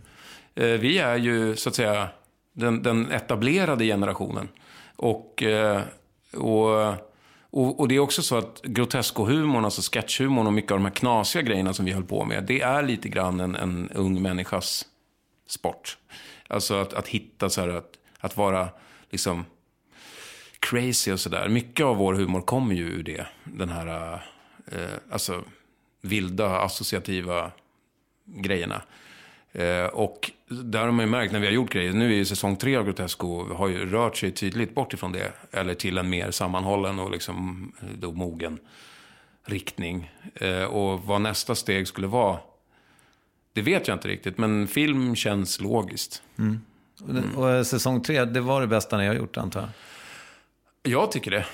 S4: Eh, Vi är ju så att säga den, den etablerade generationen. Och, eh, och, och, och det är också så att groteskohumorn, alltså sketchhumorn och mycket av de här knasiga grejerna som vi höll på med, det är lite grann en, en ung människas sport. Alltså att, att hitta så här, att, att vara liksom crazy och sådär. Mycket av vår humor kommer ju ur det. Den här, eh, alltså vilda associativa grejerna. Eh, och där har man ju märkt när vi har gjort grejer, nu är ju säsong tre av Grotesco, har ju rört sig tydligt bort ifrån det. Eller till en mer sammanhållen och liksom eh, då mogen riktning. Eh, och vad nästa steg skulle vara, det vet jag inte riktigt. Men film känns logiskt.
S1: Mm. Och, det- och eh, säsong tre, det var det bästa ni har gjort antar jag?
S4: Jag tycker det.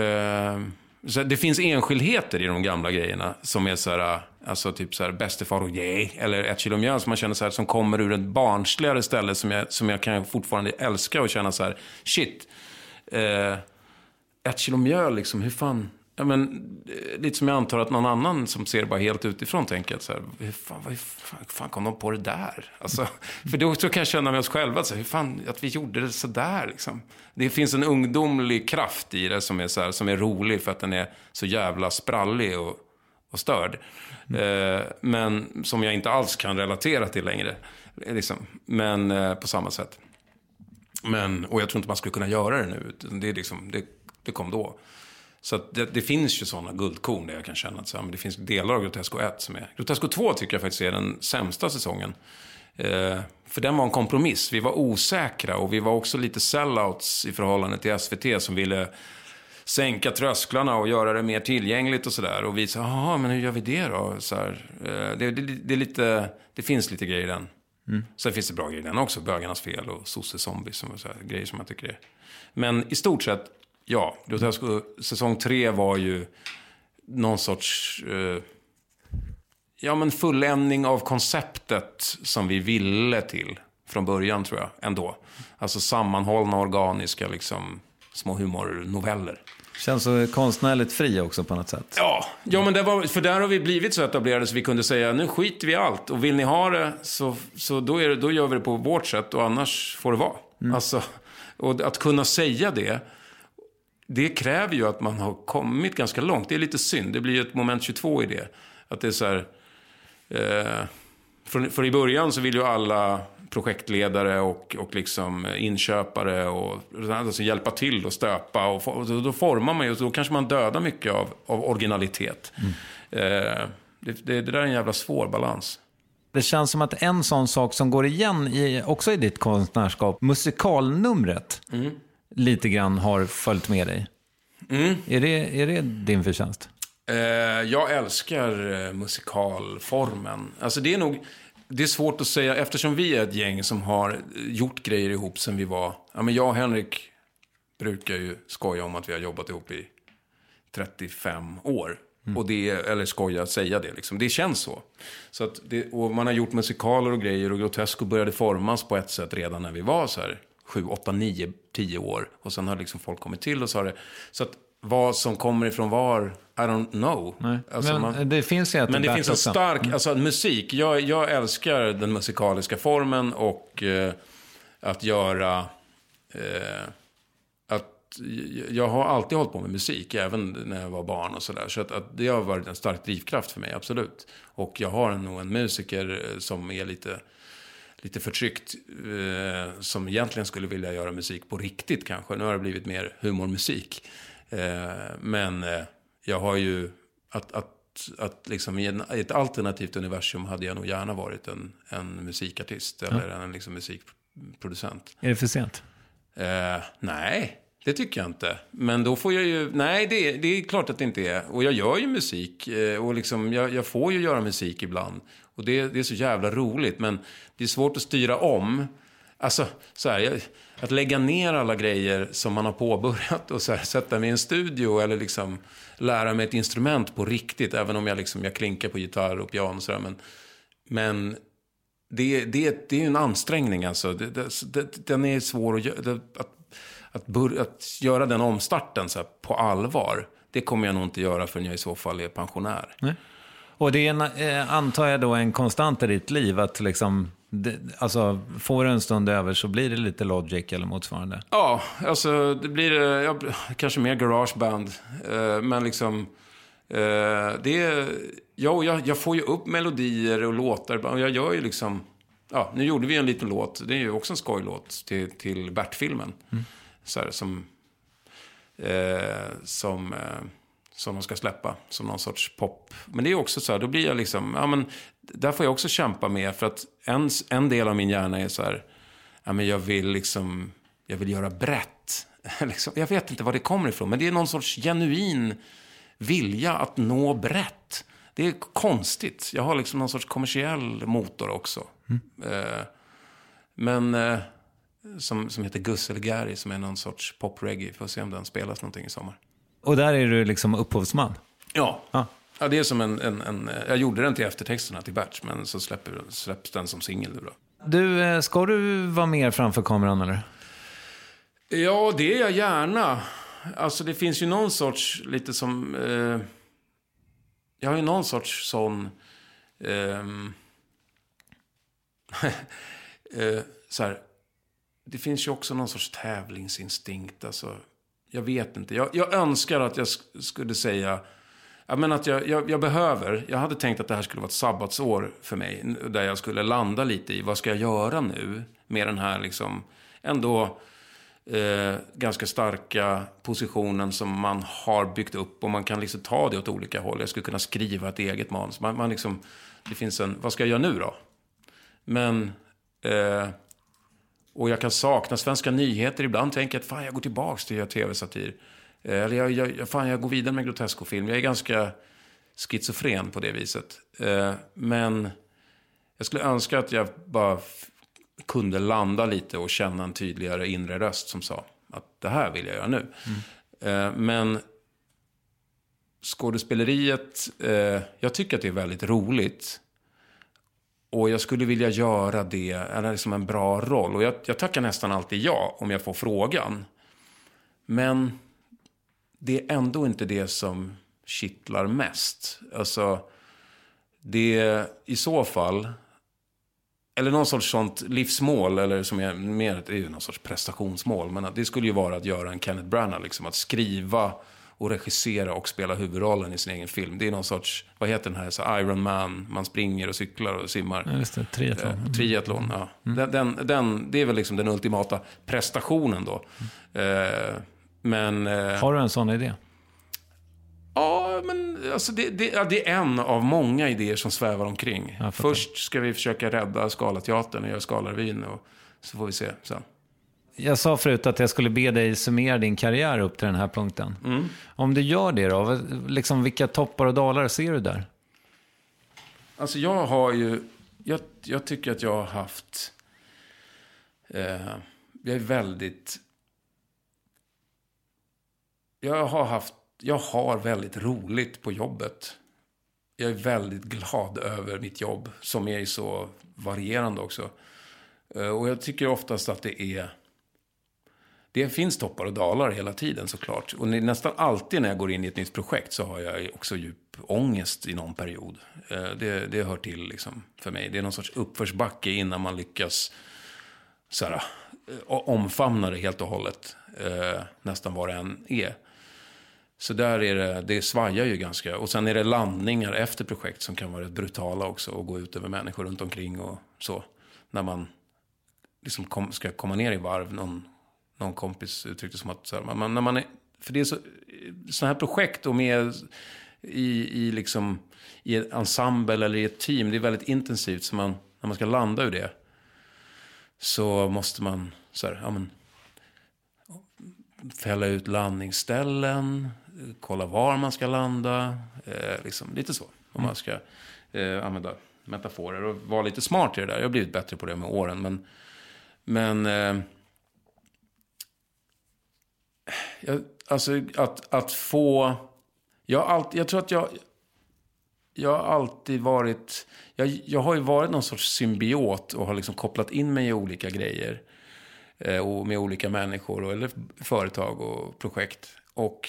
S4: Eh, så det finns enskildheter i de gamla grejerna som är så här, alltså typ så här bästefar och yeah, eller ett kilo mjöl som man känner så här, som kommer ur ett barnsligare ställe som jag, som jag kan fortfarande älska och känna så här, shit, eh, ett kilo mjöl liksom, hur fan, ja men, eh, lite som jag antar att någon annan som ser bara helt utifrån tänker att så här, hur fan, vad, hur fan, hur fan kom de på det där? Alltså, för då så kan jag känna med oss själva, så här, hur fan, att vi gjorde det så där liksom. Det finns en ungdomlig kraft i det som är, så här, som är rolig för att den är så jävla sprallig och, och störd. Eh, men som jag inte alls kan relatera till längre. Liksom. Men eh, på samma sätt. Men, och jag tror inte man skulle kunna göra det nu. utan Det, är liksom, det, det kom då. Så att det, det finns ju sådana guldkorn där jag kan känna att så här, men det finns delar av Grotesco 1 som är... Grotesco 2 tycker jag faktiskt är den sämsta säsongen. Eh, för den var en kompromiss. Vi var osäkra och vi var också lite sellouts i förhållande till SVT som ville sänka trösklarna och göra det mer tillgängligt och sådär. Och vi sa, jaha, men hur gör vi det då? Så här, eh, det, det, det, är lite, det finns lite grejer i den.
S1: Mm.
S4: Sen finns det bra grejer i den också. Bögarnas fel och sosse-zombies. Som, så här, grejer som jag tycker är... Men i stort sett, ja. Grotesco, säsong tre var ju någon sorts... Eh, ja, men fulländning av konceptet som vi ville till från början, tror jag, ändå. Alltså sammanhållna, organiska, liksom, små humornoveller.
S1: Känns så konstnärligt fri också på något sätt.
S4: Ja, ja men det var, för där har vi blivit så etablerade så vi kunde säga nu skiter vi i allt. Och vill ni ha det så, så då, är det, då gör vi det på vårt sätt och annars får det vara. Alltså, och att kunna säga det, det kräver ju att man har kommit ganska långt. Det är lite synd, det blir ju ett moment 22 i det. Att det är så här, eh, för, för i början så vill ju alla projektledare och, och liksom inköpare och alltså hjälpa till och stöpa. Och, och då, formar man ju, och då kanske man dödar mycket av, av originalitet. Eh, det, det, det där är en jävla svår balans.
S1: Det känns som att en sån sak som går igen i, också i ditt konstnärskap, musikalnumret, lite grann har följt med dig. Är, det, är det din förtjänst?
S4: Eh, jag älskar eh, musikalformen. Alltså det är nog... det är svårt att säga, eftersom vi är ett gäng som har gjort grejer ihop sen vi var... Ja, men jag och Henrik brukar ju skoja om att vi har jobbat ihop i 35 år. Och det, eller skoja, säga det liksom. Det känns så. så att det, och man har gjort musikaler och grejer och Grotesco började formas på ett sätt redan när vi var så här 7, 8, 9, 10 år. Och sen har liksom folk kommit till och så har det... Så att vad som kommer ifrån var, I don't know. Alltså,
S1: men
S4: man-
S1: det finns ju
S4: men det finns en stark,
S1: Mm.
S4: alltså musik. Jag, jag älskar den musikaliska formen och eh, att göra, eh, att jag har alltid hållit på med musik, även när jag var barn och sådär. Så att, att det har varit en stark drivkraft för mig, absolut. Och jag har nog en musiker eh, som är lite, lite förtryckt, eh, som egentligen skulle vilja göra musik på riktigt kanske. Nu har det blivit mer humormusik. Eh, men eh, jag har ju, att, att, att liksom i, en, i ett alternativt universum hade jag nog gärna varit en, en musikartist eller en liksom musikproducent.
S1: Är det för sent?
S4: Eh, nej, det tycker jag inte. Men då får jag ju... Nej, det, det är klart att det inte är. Och jag gör ju musik. Eh, och liksom, jag, jag får ju göra musik ibland. Och det, det är så jävla roligt. Men det är svårt att styra om. Alltså, så här, att lägga ner alla grejer som man har påbörjat och så här, sätta mig i en studio eller liksom lära mig ett instrument på riktigt. Även om jag, liksom, jag klinkar på gitarr och piano och så där, Men, men det, det, det är ju en ansträngning alltså. Det, det, den är svår att, göra- det, att, att, bör, att göra den omstarten så här, på allvar. Det kommer jag nog inte göra förrän jag i så fall är pensionär.
S1: Nej. Och det är, en, eh, antar jag då, en konstant i ditt liv att liksom, det, alltså, får du en stund över så blir det lite Logic eller motsvarande.
S4: Ja, alltså det blir ja, kanske mer garageband. Eh, men liksom, eh, det är, ja, jag, jag får ju upp melodier och låtar. Och jag gör ju liksom, ja, nu gjorde vi en liten låt. Det är ju också en skojlåt till, till Bert-filmen. Så här, som, eh, som, eh, som de ska släppa. Som någon sorts pop. Men det är också så här, då blir jag liksom, ja men, där får jag också kämpa med. För att en, en del av min hjärna är så här, ja men jag vill liksom, jag vill göra brett. liksom, jag vet inte var det kommer ifrån, men det är någon sorts genuin vilja att nå brett. Det är konstigt. Jag har liksom någon sorts kommersiell motor också. Eh, men eh, som, som heter Gus eller Gary, som är någon sorts pop-reggae. Får se om den spelas någonting i sommar.
S1: Och där är du liksom upphovsman.
S4: Ja.
S1: Ja.
S4: Ja, det är som en, en, en... Jag gjorde den till eftertexterna till Berts, men så släpper, släpps den som singel nu då.
S1: Du, eh, ska du vara mer framför kameran eller?
S4: Ja, det är jag gärna. Alltså det finns ju någon sorts, lite som... Eh, jag har ju någon sorts sån... ehm, eh, så här, det finns ju också någon sorts tävlingsinstinkt. Alltså, jag vet inte. Jag, jag önskar att jag sk- skulle säga... Ja, men att jag, jag, jag behöver, jag hade tänkt att det här skulle vara ett sabbatsår för mig. Där jag skulle landa lite i, vad ska jag göra nu? Med den här liksom, ändå eh, ganska starka positionen som man har byggt upp. Och man kan liksom ta det åt olika håll. Jag skulle kunna skriva ett eget manus. Man, man liksom, det finns en, vad ska jag göra nu då? Men, eh, och jag kan sakna svenska nyheter. Ibland tänker jag att fan, jag går tillbaka till att göra tv-satir. Eh, eller jag, jag, fan, jag går vidare med Grotesco-film. Jag är ganska schizofren på det viset. Eh, men jag skulle önska att jag bara kunde landa lite och känna en tydligare inre röst som sa att det här vill jag göra nu. Eh, men skådespeleriet, jag tycker att det är väldigt roligt. Och jag skulle vilja göra det, eller liksom en bra roll. Och jag, jag tackar nästan alltid ja om jag får frågan. Men det är ändå inte det som kittlar mest. Alltså, det i så fall, eller någon sorts sånt livsmål, eller som är mer, det är ju någon sorts prestationsmål. Men det skulle ju vara att göra en Kenneth Branagh, liksom att skriva och regissera och spela huvudrollen i sin egen film. Det är någon sorts, vad heter den här, så Iron Man, man springer och cyklar och simmar.
S1: Ja, just det, triathlon.
S4: Eh, triathlon, ja. Den, den, den, det är väl liksom den ultimata prestationen då. Eh, men... Eh,
S1: Har du en sån idé?
S4: Ja, men alltså det, det, ja, det är en av många idéer som svävar omkring. Först ska vi försöka rädda Scalateatern och göra Skalarevyn och så får vi se sen.
S1: Jag sa förut att jag skulle be dig summera din karriär upp till den här punkten.
S4: Mm.
S1: Om du gör det då, liksom, vilka toppar och dalar ser du där?
S4: Alltså jag har ju jag, jag tycker att jag har haft... Eh, jag är väldigt... Jag har haft... Jag har väldigt roligt på jobbet. Jag är väldigt glad över mitt jobb, som är så varierande också. Eh, och jag tycker oftast att det är... Det finns toppar och dalar hela tiden såklart. Och nästan alltid när jag går in i ett nytt projekt så har jag också djup ångest i någon period. Eh, det, det hör till liksom för mig. Det är någon sorts uppförsbacke innan man lyckas så här, eh, omfamna det helt och hållet. Nästan vad det än är. Så där är det, det svajar ju ganska. Och sen är det landningar efter projekt som kan vara rätt brutala också. Och gå ut över människor runt omkring och så. När man liksom kom, ska komma ner i varv. Någon, någon kompis uttryckte som att, så här, man, när man är, för det är så, sådana här projekt och med i, i, liksom, i en ensemble eller i ett team, det är väldigt intensivt. Så man, när man ska landa ur det så måste man så här, ja, men, fälla ut landningsställen, kolla var man ska landa, eh, liksom, lite så. Om man ska eh, använda metaforer och vara lite smart i det där. Jag har blivit bättre på det med åren. Men, men eh, jag, alltså att, att få... Jag, alltid, jag tror att jag... Jag har alltid varit... Jag, jag har ju varit någon sorts symbiot och har liksom kopplat in mig i olika grejer. Eh, och med olika människor och, eller företag och projekt. Och...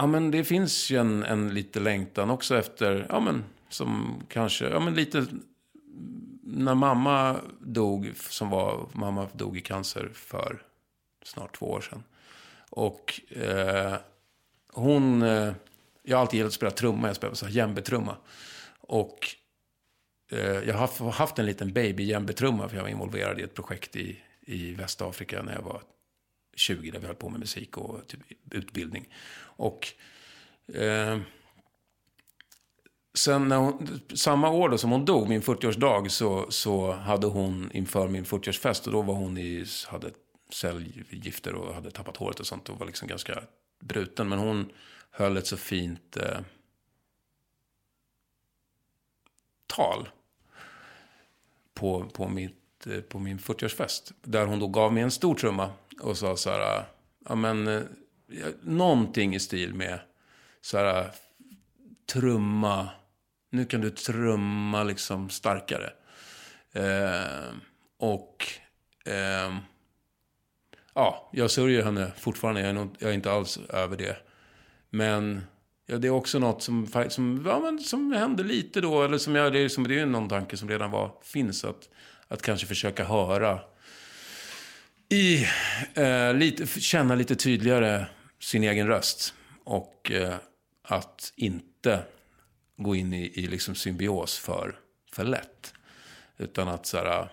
S4: Ja, men det finns ju en, en lite längtan också efter, ja men som kanske, ja men lite när mamma dog, som var, mamma dog i cancer för snart två år sedan. Och eh, hon, eh, jag har alltid gillat att spela trumma, jag spelar så här djembetrumma. Och eh, jag har haft, haft en liten baby djembetrumma för jag var involverad i ett projekt i, i Västafrika när jag var 20 där vi höll på med musik och typ, utbildning. Och eh, sen när hon, samma år då som hon dog, min 40-årsdag, så, så hade hon inför min 40-årsfest, och då var hon i, hade cellgifter och hade tappat håret och sånt och var liksom ganska bruten. Men hon höll ett så fint eh, tal på, på, mitt, eh, på min 40-årsfest. Där hon då gav mig en stor trumma och sa så här, ja men, eh, någonting i stil med så här, trumma, nu kan du trumma liksom starkare. Eh, och eh, ja, jag sörjer henne fortfarande, jag är, nog, jag är inte alls över det. Men ja, det är också något som, som, ja, men, som hände lite då, eller som jag, det är, som, det är någon tanke som redan var, finns, att, att kanske försöka höra i, eh, lite, känna lite tydligare sin egen röst. Och eh, att inte gå in i, i liksom symbios för, för lätt. Utan att så här,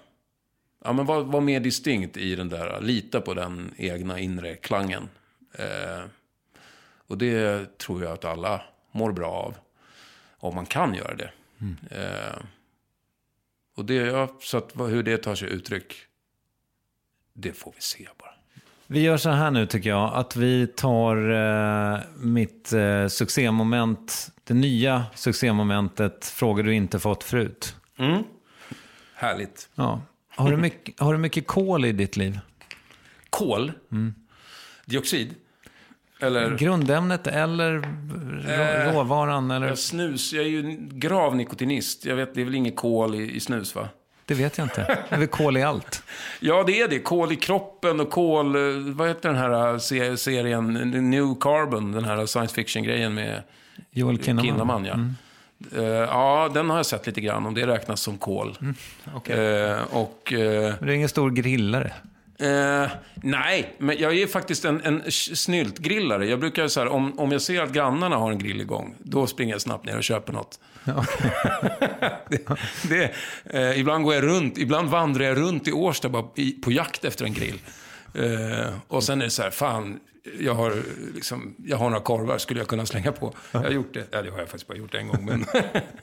S4: ja, men vara var mer distinkt i den där, lita på den egna inre klangen. Eh, och det tror jag att alla mår bra av. Om man kan göra det.
S1: Mm.
S4: Eh, och det, ja, så att hur det tar sig uttryck, det får vi se bara.
S1: Vi gör så här nu tycker jag, att vi tar eh, mitt eh, succémoment, det nya succémomentet, frågor du inte fått förut.
S4: Mm. Härligt.
S1: Ja. Har, du mycket, har du mycket kol i ditt liv?
S4: Kol?
S1: Mm.
S4: Dioxid? Eller?
S1: Grundämnet eller rå,
S4: Eh,
S1: råvaran? Eller?
S4: Jag snus, jag är ju grav nikotinist. Jag vet, det är väl inget kol i, i snus va?
S1: Det vet jag inte. Det är väl kol i allt?
S4: Ja, det är det. Kol i kroppen och kol... eh, Vad heter den här eh, se- serien? New Carbon, den här science fiction-grejen med
S1: Joel Kinnaman.
S4: Kinnaman ja.
S1: Mm.
S4: Eh, ja, den har jag sett lite grann, om det räknas som kol.
S1: okej.
S4: Eh, och... eh,
S1: Men du är ingen stor grillare?
S4: Eh, nej, men jag är faktiskt en, en snyltgrillare. Jag brukar så här, om, om jag ser att grannarna har en grill igång, då springer jag snabbt ner och köper något. det, det, eh, ibland går jag runt, ibland vandrar jag runt i Årsta bara i, på jakt efter en grill. Eh, och sen är det så här, fan, jag har, liksom, jag har några korvar, skulle jag kunna slänga på? Jag har gjort det, ja, det har jag faktiskt bara gjort en gång. Men,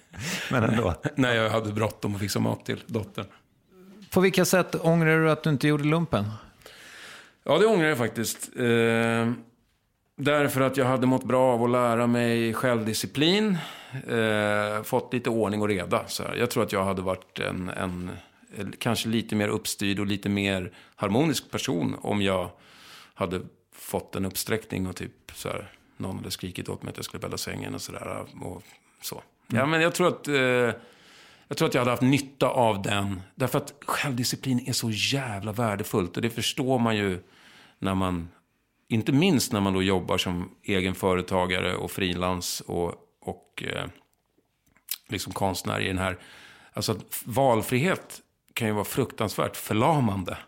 S1: Men ändå.
S4: när jag hade bråttom och fixa mat till dottern.
S1: På vilka sätt ångrar du att du inte gjorde lumpen?
S4: Ja, det ångrar jag faktiskt. Eh, därför att jag hade mått bra av att lära mig självdisciplin. eh, fått lite ordning och reda. Så här. Jag tror att jag hade varit en, en kanske lite mer uppstyrd och lite mer harmonisk person om jag hade fått en uppsträckning och typ så här, någon hade skrikit åt mig att jag skulle bädda sängen och sådär. Och så. Ja, men jag tror att eh, jag tror att jag hade haft nytta av den. Därför att självdisciplin är så jävla värdefullt. Och det förstår man ju när man, inte minst när man då jobbar som egen företagare och frilans och, och eh, liksom konstnär i den här. Alltså att valfrihet kan ju vara fruktansvärt förlamande.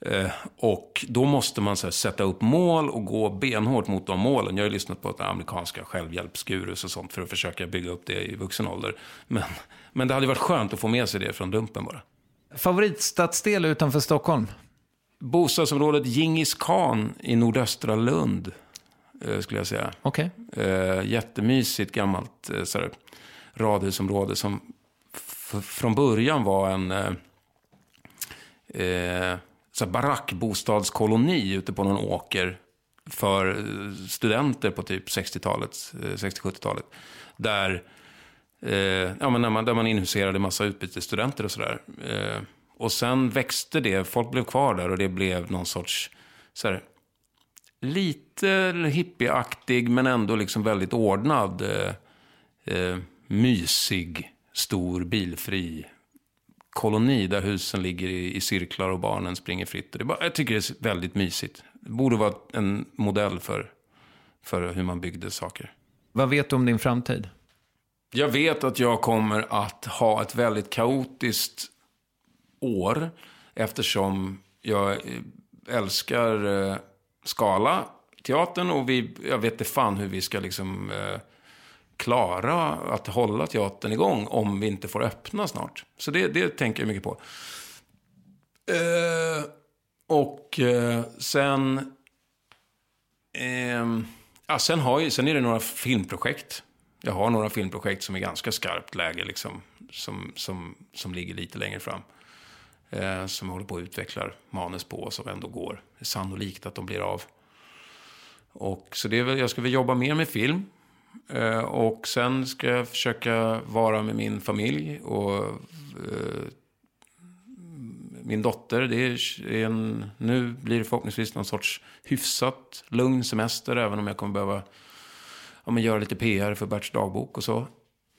S4: Eh, och då måste man så här, sätta upp mål och gå benhårt mot de målen. Jag har ju lyssnat på amerikanska självhjälpsgurus och sånt för att försöka bygga upp det i vuxen ålder. Men, men det hade varit skönt att få med sig det från Dumpen bara.
S1: Favoritstadsdel utanför Stockholm?
S4: Bostadsområdet Djingis khan i nordöstra Lund, eh, skulle jag säga.
S1: Okej.
S4: Eh, jättemysigt gammalt eh, så här, radhusområde som från början var en eh, så barackbostadskoloni ute på någon åker för studenter på typ 60-talet, eh, 60-70-talet. Där, Eh, ja, men när man, där man inhuserade massa utbytesstudenter och sådär. Eh, och sen växte det, folk blev kvar där och det blev någon sorts så här, lite hippieaktig men ändå liksom väldigt ordnad, eh, eh mysig, stor, bilfri koloni där husen ligger i, i cirklar och barnen springer fritt. Det bara, jag tycker det är väldigt mysigt. Det borde vara en modell för, för hur man byggde saker.
S1: Vad vet du om din framtid?
S4: Jag vet att jag kommer att ha ett väldigt kaotiskt år eftersom jag eh, älskar eh, Skala, teatern och vi, jag vet inte fan hur vi ska liksom eh, klara att hålla teatern igång om vi inte får öppna snart. Så det, det tänker jag mycket på. Eh, och eh, sen... Ehm, ja, sen, har jag, sen är det några filmprojekt. Jag har några filmprojekt som är ganska skarpt läge, liksom, som, som, som ligger lite längre fram. Eh, som jag håller på att utveckla manus på som ändå går. Det är sannolikt att de blir av. Och, så det är väl, jag ska väl jobba mer med film. Eh, och sen ska jag försöka vara med min familj och eh, min dotter. Det är en, nu blir det förhoppningsvis någon sorts hyfsat lugn semester. Även om jag kommer behöva ja, men göra lite PR för Berts dagbok och så.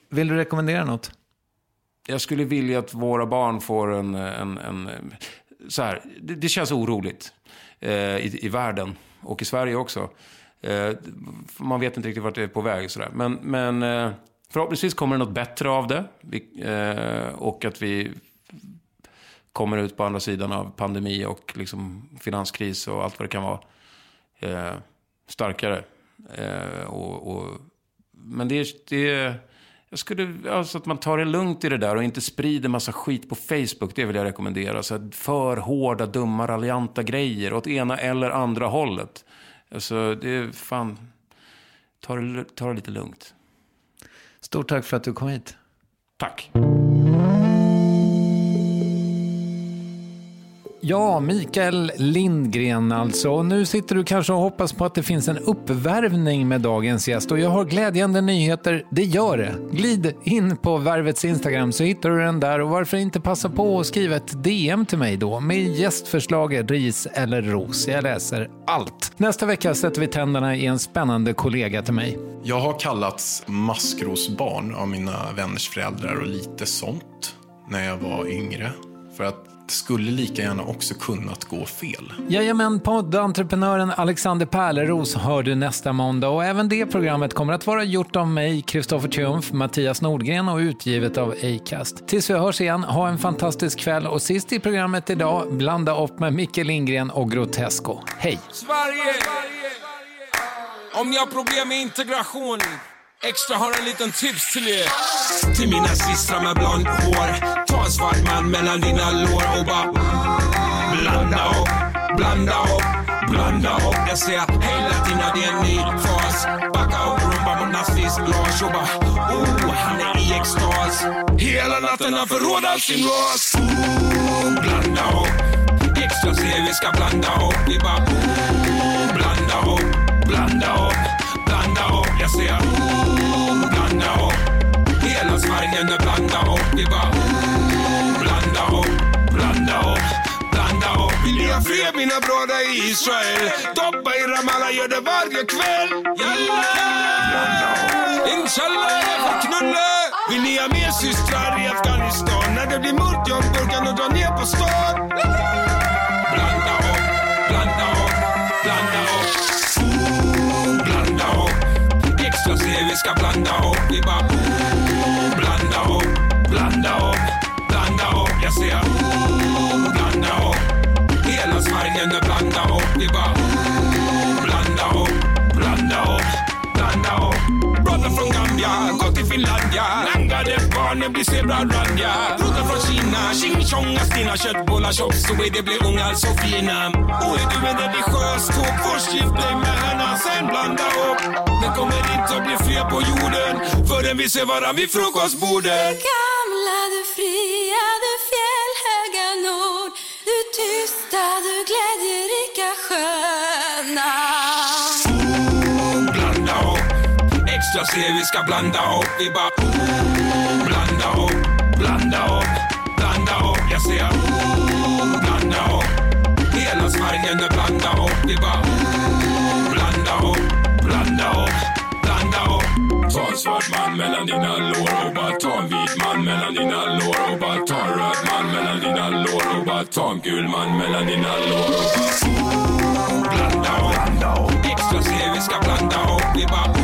S1: Vill du rekommendera något?
S4: Jag skulle vilja att våra barn får en... en, en så här, det, det känns oroligt eh, i, i världen och i Sverige också. Eh, man vet inte riktigt vart det är på väg. Sådär. Men, men eh, förhoppningsvis kommer det något bättre av det. Vi, eh, och att vi kommer ut på andra sidan av pandemi och liksom finanskris och allt vad det kan vara. Eh, starkare. Eh, och, och, men det, det jag skulle, alltså att man tar det lugnt i det där och inte sprider massa skit på Facebook. Det vill jag rekommendera. Så för hårda, dumma, raljanta grejer åt ena eller andra hållet. Alltså, det är fan... Ta det, ta det lite lugnt.
S1: Stort tack för att du kom hit.
S4: Tack.
S1: Ja, Mikael Lindgren alltså. Nu sitter du kanske och hoppas på att det finns en uppvärvning med dagens gäst. Och jag har glädjande nyheter. Det gör det. Glid in på Värvets Instagram så hittar du den där. Och varför inte passa på att skriva ett DM till mig då med gästförslag, ris eller ros. Jag läser allt. Nästa vecka sätter vi tänderna i en spännande kollega till mig.
S11: Jag har kallats maskrosbarn av mina vänners föräldrar och lite sånt när jag var yngre. För att skulle lika gärna också kunnat gå fel.
S1: Jajamän, poddentreprenören Alexander Pärleros hör du nästa måndag och även det programmet kommer att vara gjort av mig, Kristoffer Triumf, Mattias Nordgren och utgivet av Acast. Tills vi hörs igen, ha en fantastisk kväll och sist i programmet idag, blanda upp med Micke Lindgren och Grotesco. Hej!
S6: Sverige! Om ni har problem med integration Extra har en liten tips till er.
S5: Till mina systrar med blond hår. Ta en svart man mellan dina lår och bara Blanda upp, blanda upp, blanda upp Jag säger hej latina det är en ny fas. Backa upp rumba mot nazist Lars och bara oh han är i extas. Hela natten han förråder sin ras. Oh, Blanda upp Extra säger vi ska blanda upp Vi bara oh, blanda upp, blanda upp, blanda upp Jag säger oh,
S6: Fredagsvargen, nu blanda upp. Det bara blanda upp, blanda upp, blanda upp. Vill ni ha mina bröder i Israel? Doppa i Ramallah, gör det varje kväll. Jalla! Inshallah, jag får knulla. Vill ni ha mer systrar i Afghanistan? När det blir mörkt, jag burkan och dra ner på stan. Blanda upp, blanda upp, blanda upp. Ooh, blanda upp. Extra CV vi ska blanda upp. Bara Vi bara blanda upp, blanda upp, blanda upp. Brother från Gambia, gå till Finlandia. Langade barnen blir zebra-randiga. Broder från Kina, tjing tjong Astina. Köttbullar, chop suey, det blir ungar så fina. Och är du en religiös tok, först gift dig med henne, sen blanda upp. Det kommer inte att bli fred på jorden förrän vi ser varann vid frukostbordet.
S12: Gamla, du fria, du fjällhöga nord Du tysta, du glädjerika
S6: upp. Ser vi ska blanda upp. Vi bara ooh, blanda upp, blanda upp, blanda upp. Jag säger ooh, blanda upp. Hela Sverige nu blanda upp. Vi bara ooh, blanda upp, blanda upp, blanda upp. Ta en svart man mellan dina lår och bara ta en vit man mellan dina lår och bara ta en röd man mellan dina lår och bara ta en gul man mellan dina lår och bara ooh, blanda upp. Extra ser vi ska blanda upp. Vi bara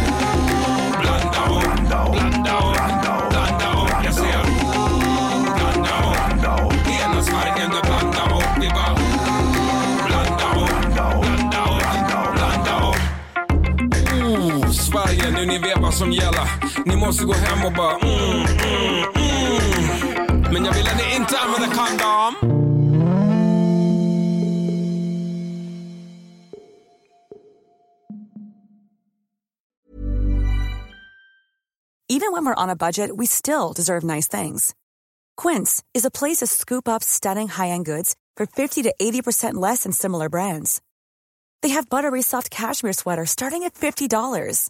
S6: som gäller. Ni måste gå hem och bara mm, mm, mm. Men jag vill att ni inte använder kondom.
S13: Even when we're on a budget, we still deserve nice things. Quince is a place to scoop up stunning high-end goods for 50 to 80% less than similar brands. They have buttery soft cashmere sweaters starting at $50,